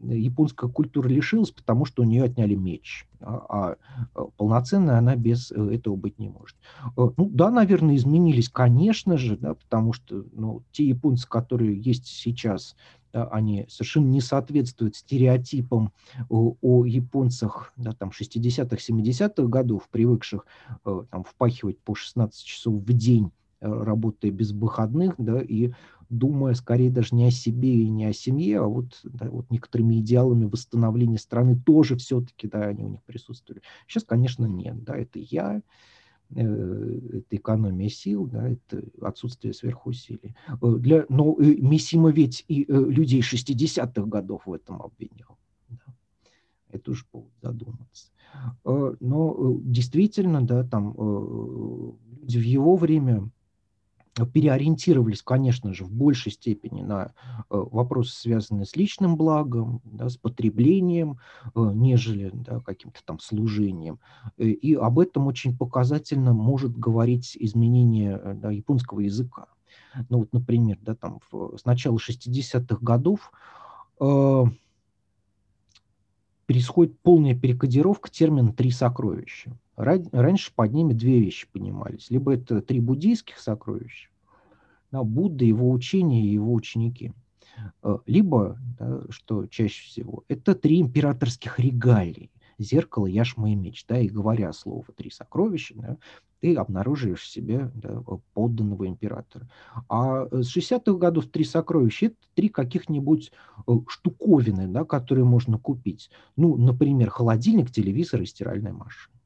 японская культура лишилась, потому что у нее отняли меч. А, а полноценной она без этого быть не может. Ну да, наверное, изменились, конечно же, да, потому что ну, те японцы, которые есть сейчас, да, они совершенно не соответствуют стереотипам о, о японцах да, там, 60-х, 70-х годов, привыкших э, там, впахивать по 16 часов в день, э, работая без выходных, да, и думая скорее даже не о себе и не о семье, а вот, да, вот некоторыми идеалами восстановления страны тоже все-таки, да, они у них присутствовали. Сейчас, конечно, нет, да, это я, Э, это экономия сил, да, это отсутствие сверхусилий. Э, для, но э, Мисима ведь и людей 60-х годов в этом обвинял. Да. Это уж повод задуматься. Но действительно, да, там люди в его время переориентировались, конечно же, в большей степени на э, вопросы, связанные с личным благом, да, с потреблением, э, нежели да, каким-то там служением. Э, и об этом очень показательно может говорить изменение да, японского языка. Ну вот, например, да, там в, с начала 60-х годов э, происходит полная перекодировка термина «три сокровища». Раньше под ними две вещи понимались. Либо это три буддийских сокровища, да, Будда, его учения и его ученики. Э, либо, да, что чаще всего, это три императорских регалии. Зеркало, яшма и меч. Да, и говоря слово «три сокровища», да, ты обнаруживаешь себе да, подданного императора. А с 60-х годов три сокровища – это три каких-нибудь э, штуковины, да, которые можно купить. Ну, например, холодильник, телевизор и стиральная машина.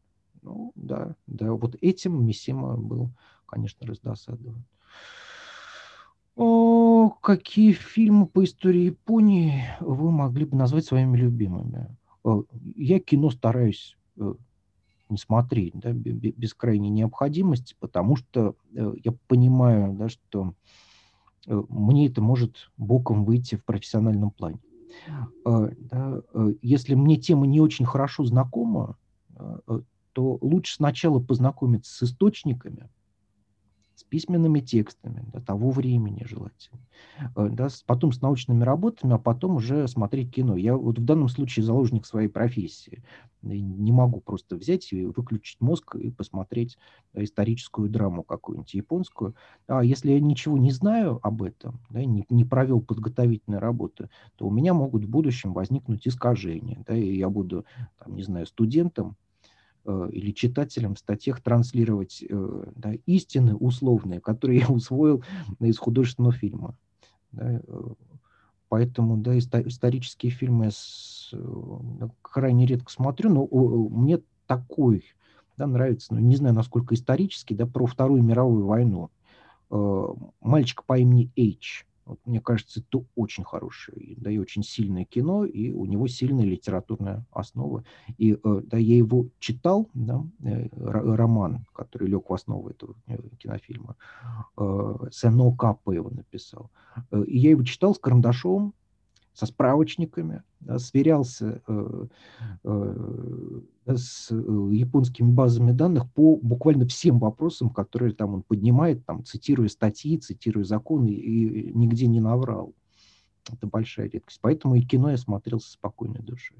Ну, да, да, вот этим Мисима был, конечно, раздосадован. О, какие фильмы по истории Японии вы могли бы назвать своими любимыми? Я кино стараюсь э, не смотреть да, без крайней необходимости, потому что э, я понимаю, да, что э, мне это может боком выйти в профессиональном плане. Если мне тема не очень хорошо знакома, то лучше сначала познакомиться с источниками, с письменными текстами да, того времени желательно, э, да, потом с научными работами, а потом уже смотреть кино. Я вот в данном случае заложник своей профессии. Не могу просто взять и выключить мозг и посмотреть историческую драму какую-нибудь японскую. А если я ничего не знаю об этом, да, не, не провел подготовительной работы, то у меня могут в будущем возникнуть искажения. Да, и я буду, там, не знаю, студентом, или читателям в статьях транслировать э, да, истины условные, которые я усвоил из художественного фильма. Да, э, поэтому да, исторические фильмы с, крайне редко смотрю, но мне такой да, нравится, ну, не знаю, насколько исторический, да, про Вторую мировую войну. Мальчик по имени Эйч вот, мне кажется, это очень хорошее, да, и очень сильное кино, и у него сильная литературная основа. И э, да, я его читал, да, э, роман, который лег в основу этого э, кинофильма. Сено Каппа его написал. И я его читал с карандашом, со справочниками, да, сверялся э, э, с э, японскими базами данных по буквально всем вопросам, которые там он поднимает, там, цитируя статьи, цитируя законы, и нигде не наврал. Это большая редкость. Поэтому и кино я смотрел со спокойной душой.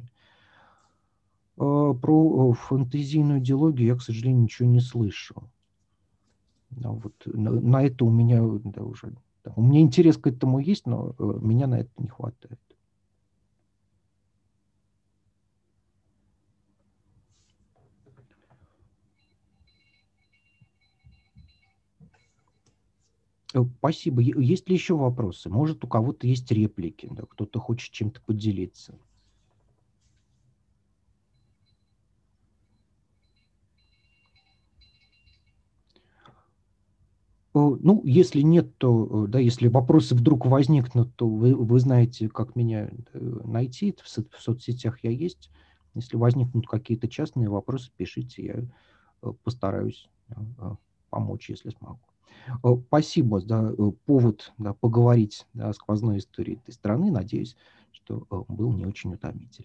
Э, про фэнтезийную идеологию я, к сожалению, ничего не слышал. Вот на, на это у меня да, уже у меня интерес к этому есть, но э, меня на это не хватает. Э, спасибо. Есть ли еще вопросы? Может, у кого-то есть реплики, да, кто-то хочет чем-то поделиться. Ну, если нет, то, э, да, если вопросы вдруг возникнут, то вы, вы знаете, как меня э, найти. В, со, в соцсетях я есть. Если возникнут какие-то частные вопросы, пишите, я постараюсь помочь, если смогу. Спасибо за повод да, поговорить да, о сквозной истории этой страны. Надеюсь, что был не очень утомительный.